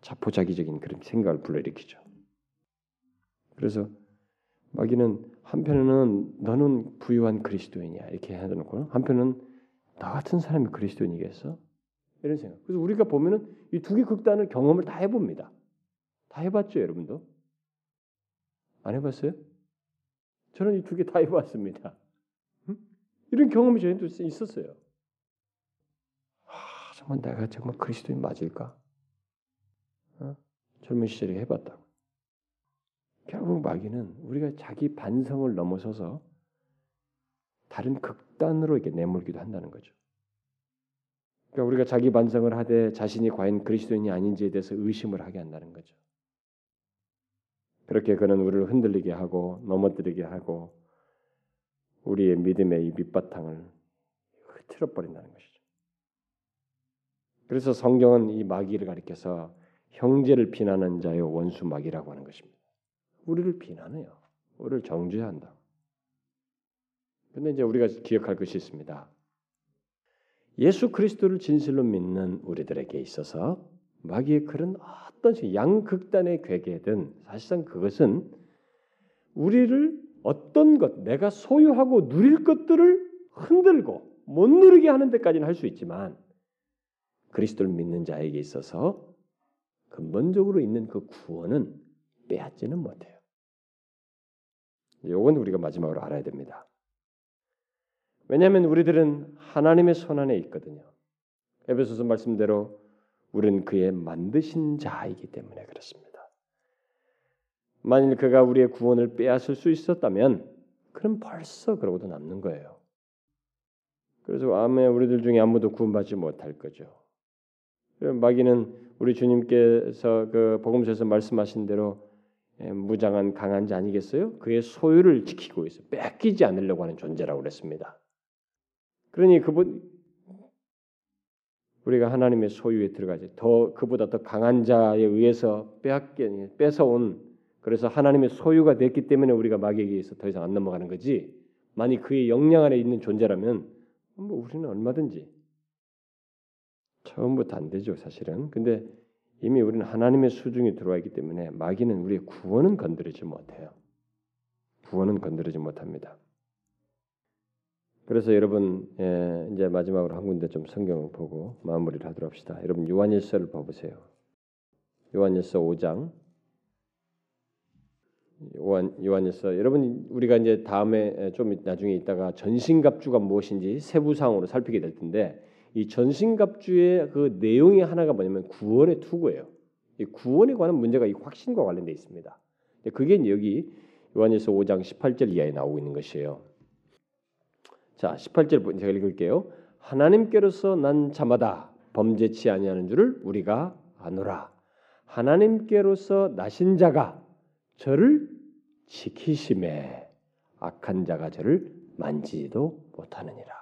자포자기적인 그런 생각을 불러일으키죠. 그래서 마귀는 한편에는 너는 부유한 그리스도인이야 이렇게 해놓고 한편은 나 같은 사람이 그리스도인이겠어? 이런 생각. 그래서 우리가 보면은 이 두 개 극단을 경험을 다 해봅니다. 다 해봤죠, 여러분도? 안 해봤어요? 저는 이 두 개 다 해봤습니다. 응? 이런 경험이 저희도 있었어요. 아, 정말 내가 정말 그리스도인 맞을까? 어? 젊은 시절에 해봤다고. 결국 마귀는 우리가 자기 반성을 넘어서서 다른 극단으로 이렇게 내몰기도 한다는 거죠. 그러니까 우리가 자기 반성을 하되 자신이 과연 그리스도인이 아닌지에 대해서 의심을 하게 한다는 거죠. 그렇게 그는 우리를 흔들리게 하고 넘어뜨리게 하고 우리의 믿음의 이 밑바탕을 흐트러 버린다는 것이죠. 그래서 성경은 이 마귀를 가리켜서 형제를 비난하는 자의 원수 마귀라고 하는 것입니다. 우리를 비난해요. 우리를 정죄한다. 근데 이제 우리가 기억할 것이 있습니다. 예수 그리스도를 진실로 믿는 우리들에게 있어서 마귀의 그런 어떤 양극단의 괴계든 사실상 그것은 우리를 어떤 것, 내가 소유하고 누릴 것들을 흔들고 못 누리게 하는 데까지는 할 수 있지만 그리스도를 믿는 자에게 있어서 근본적으로 있는 그 구원은 빼앗지는 못해요. 이건 우리가 마지막으로 알아야 됩니다. 왜냐하면 우리들은 하나님의 손 안에 있거든요. 에베소서 말씀대로 우리는 그의 만드신 자이기 때문에 그렇습니다. 만일 그가 우리의 구원을 빼앗을 수 있었다면 그럼 벌써 그러고도 남는 거예요. 그래서 아마 우리들 중에 아무도 구원받지 못할 거죠. 마귀는 우리 주님께서 그 복음서에서 말씀하신 대로 예, 무장한 강한 자 아니겠어요? 그의 소유를 지키고 있어 뺏기지 않으려고 하는 존재라고 그랬습니다. 그러니 그분 우리가 하나님의 소유에 들어가지 더 그보다 더 강한 자에 의해서 빼앗게 뺏어온 그래서 하나님의 소유가 됐기 때문에 우리가 마귀에게 서더 이상 안 넘어가는 거지. 만약 그의 영향 안에 있는 존재라면 뭐 우리는 얼마든지 처음부터 안 되죠, 사실은. 근데 이미 우리는 하나님의 수중에 들어와 있기 때문에 마귀는 우리의 구원은 건드리지 못해요. 구원은 건드리지 못합니다. 그래서 여러분 예, 이제 마지막으로 한 군데 좀 성경을 보고 마무리를 하도록 합시다. 여러분 요한일서를 봐보세요. 요한일서 5장 요한 요한일서 여러분 우리가 이제 다음에 좀 나중에 있다가 전신갑주가 무엇인지 세부상으로 살피게 될 텐데 이 전신갑주의 그 내용의 하나가 뭐냐면 구원의 투구예요. 이 구원에 관한 문제가 이 확신과 관련돼 있습니다. 그게 여기 요한일서 5장 18절 이하에 나오고 있는 것이에요. 자, 18절 제가 읽을게요. 하나님께로서 난 자마다 범죄치 아니하는 줄을 우리가 아노라. 하나님께로서 나신 자가 저를 지키심에 악한 자가 저를 만지지도 못하느니라.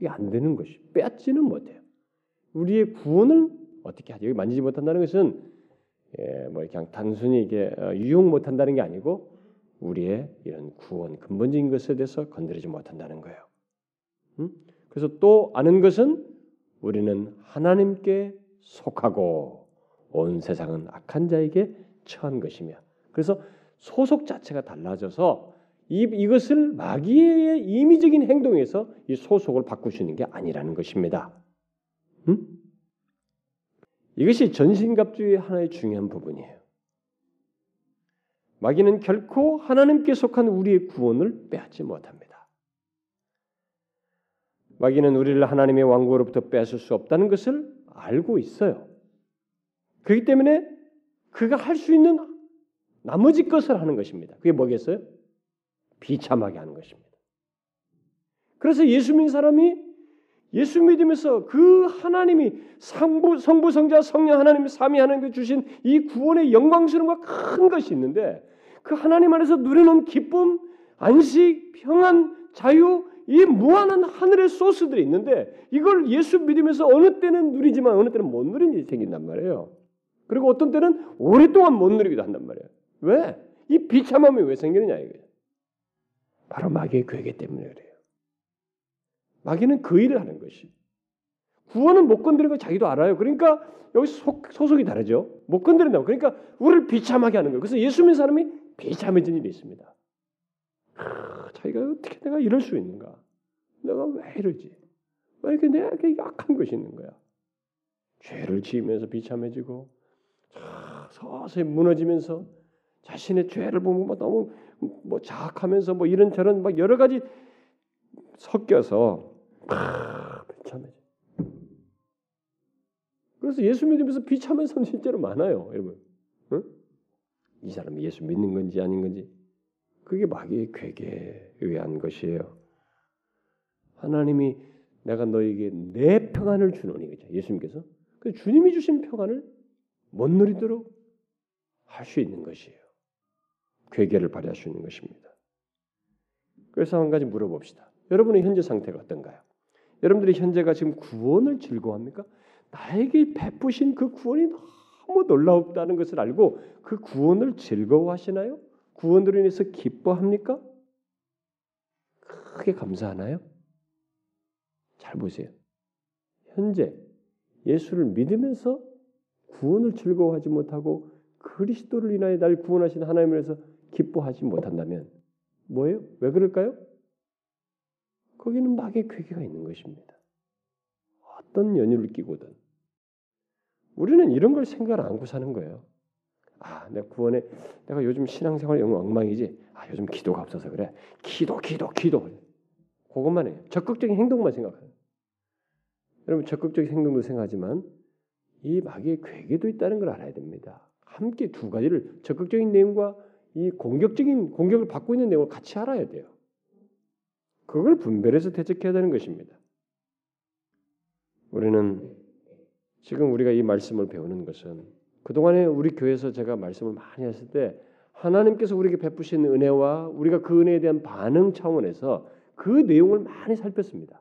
이게 안 되는 것이 빼앗지는 못해요. 우리의 구원을 어떻게 하죠? 만지지 못한다는 것은 예, 뭐 그냥 단순히 이게 어, 유용 못한다는 게 아니고 우리의 이런 구원 근본적인 것에 대해서 건드리지 못한다는 거예요. 음? 그래서 또 아는 것은 우리는 하나님께 속하고 온 세상은 악한 자에게 처한 것이며 그래서 소속 자체가 달라져서 이, 이것을 마귀의 임의적인 행동에서 이 소속을 바꾸시는 게 아니라는 것입니다. 음? 이것이 전신갑주의 하나의 중요한 부분이에요. 마귀는 결코 하나님께 속한 우리의 구원을 빼앗지 못합니다. 마귀는 우리를 하나님의 왕국으로부터 빼앗을 수 없다는 것을 알고 있어요. 그렇기 때문에 그가 할 수 있는 나머지 것을 하는 것입니다. 그게 뭐겠어요? 비참하게 하는 것입니다. 그래서 예수 믿는 사람이 예수 믿으면서 그 하나님이 성부, 성부 성자 성령 하나님이 삼위 하나님께 주신 이 구원의 영광스러움과 큰 것이 있는데 그 하나님 안에서 누리는 기쁨, 안식, 평안, 자유 이 무한한 하늘의 소스들이 있는데 이걸 예수 믿으면서 어느 때는 누리지만 어느 때는 못 누리는 일이 생긴단 말이에요. 그리고 어떤 때는 오랫동안 못 누리기도 한단 말이에요. 왜? 이 비참함이 왜 생기느냐 이거예요. 바로 마귀의 괴계 때문에 그래요. 마귀는 그 일을 하는 것이. 구원은 못 건드리는 거 자기도 알아요. 그러니까 여기 소, 속이 다르죠. 못 건드린다고. 그러니까 우리를 비참하게 하는 거예요. 그래서 예수 믿는 사람이 비참해진 일이 있습니다. 하, 자기가 어떻게 내가 이럴 수 있는가? 내가 왜 이러지? 왜 이렇게 이렇게 약한 것이 있는 거야? 죄를 지으면서 비참해지고 서서히 무너지면서 자신의 죄를 보면 뭐 너무 뭐 자학하면서 뭐 이런 저런 막 여러 가지 섞여서 비참해져. 그래서 예수 믿으면서 비참한 사람 실제로 많아요, 여러분. 응? 이 사람이 예수 믿는 건지 아닌 건지 그게 마귀의 괴계에 의한 것이에요. 하나님이 내가 너에게 내 평안을 주노니 그죠? 예수님께서 그 주님이 주신 평안을 못 누리도록 할 수 있는 것이에요. 괴계를 발휘할 수 있는 것입니다. 그래서 한 가지 물어봅시다. 여러분의 현재 상태가 어떤가요? 여러분들이 현재가 지금 구원을 즐거워합니까? 나에게 베푸신 그 구원이 너무 놀라웠다는 것을 알고 그 구원을 즐거워하시나요? 구원으로 인해서 기뻐합니까? 크게 감사하나요? 잘 보세요. 현재 예수를 믿으면서 구원을 즐거워하지 못하고 그리스도를 인하여 날 구원하신 하나님을 해서 기뻐하지 못한다면 뭐예요? 왜 그럴까요? 거기는 마귀의 괴계가 있는 것입니다. 어떤 연유를 끼고든 우리는 이런 걸 생각을 안고 사는 거예요. 아, 내가 구원에 내가 요즘 신앙생활 영 엉망이지. 아, 요즘 기도가 없어서 그래. 기도, 기도, 기도. 그것만 해요. 적극적인 행동만 생각해요. 여러분 적극적인 행동도 생각하지만 이 마귀의 괴계도 있다는 걸 알아야 됩니다. 함께 두 가지를 적극적인 내용과 이 공격적인 공격을 받고 있는 내용을 같이 알아야 돼요. 그걸 분별해서 대적해야 되는 것입니다. 우리는 지금 우리가 이 말씀을 배우는 것은 그동안에 우리 교회에서 제가 말씀을 많이 했을 때 하나님께서 우리에게 베푸신 은혜와 우리가 그 은혜에 대한 반응 차원에서 그 내용을 많이 살폈습니다.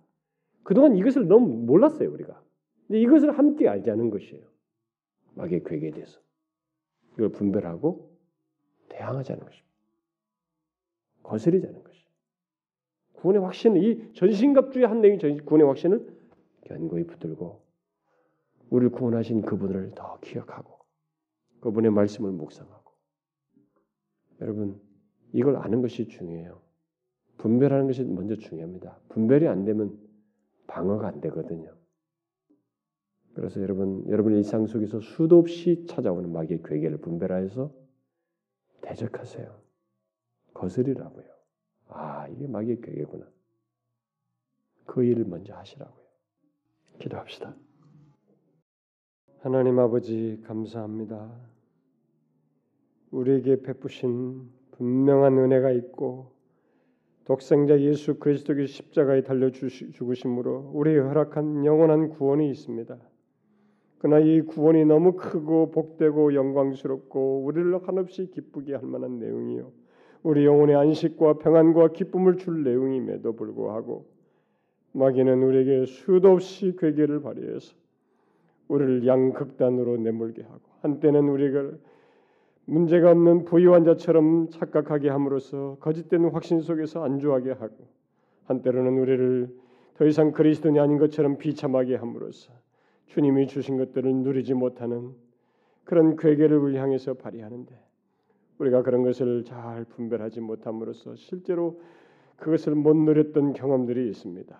그동안 이것을 너무 몰랐어요, 우리가. 근데 이것을 함께 알자는 것이에요. 마귀의 괴계에 대해서. 이걸 분별하고 대항하자는 것입니다. 거스리자는 것이. 구원의 확신은 이 전신갑주의 한 내용이 구원의 확신을 견고히 붙들고 우리를 구원하신 그분을 더 기억하고 그분의 말씀을 묵상하고 여러분 이걸 아는 것이 중요해요. 분별하는 것이 먼저 중요합니다. 분별이 안 되면 방어가 안 되거든요. 그래서 여러분 여러분의 일상 속에서 수도 없이 찾아오는 마귀의 괴계를 분별하여서 대적하세요. 거스리라고요. 아 이게 마귀의 괴계구나. 그 일을 먼저 하시라고요. 기도합시다. 하나님 아버지 감사합니다. 우리에게 베푸신 분명한 은혜가 있고 독생자 예수 그리스도의 십자가에 달려 죽으심으로 우리의 허락한 영원한 구원이 있습니다. 그러나 이 구원이 너무 크고 복되고 영광스럽고 우리를 한없이 기쁘게 할 만한 내용이요. 우리 영혼의 안식과 평안과 기쁨을 줄 내용임에도 불구하고 마귀는 우리에게 수도 없이 괴계를 발휘해서 우리를 양극단으로 내몰게 하고 한때는 우리가 문제가 없는 부유한 자처럼 착각하게 함으로써 거짓된 확신 속에서 안주하게 하고 한때로는 우리를 더 이상 그리스도인이 아닌 것처럼 비참하게 함으로써 주님이 주신 것들을 누리지 못하는 그런 괴계를 우리 향해서 발휘하는데 우리가 그런 것을 잘 분별하지 못함으로써 실제로 그것을 못 누렸던 경험들이 있습니다.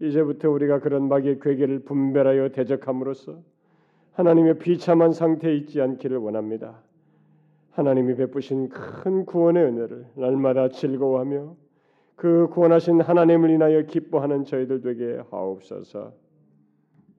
이제부터 우리가 그런 마귀의 괴계를 분별하여 대적함으로써 하나님의 비참한 상태에 있지 않기를 원합니다. 하나님이 베푸신 큰 구원의 은혜를 날마다 즐거워하며 그 구원하신 하나님을 인하여 기뻐하는 저희들 되게 하옵소서.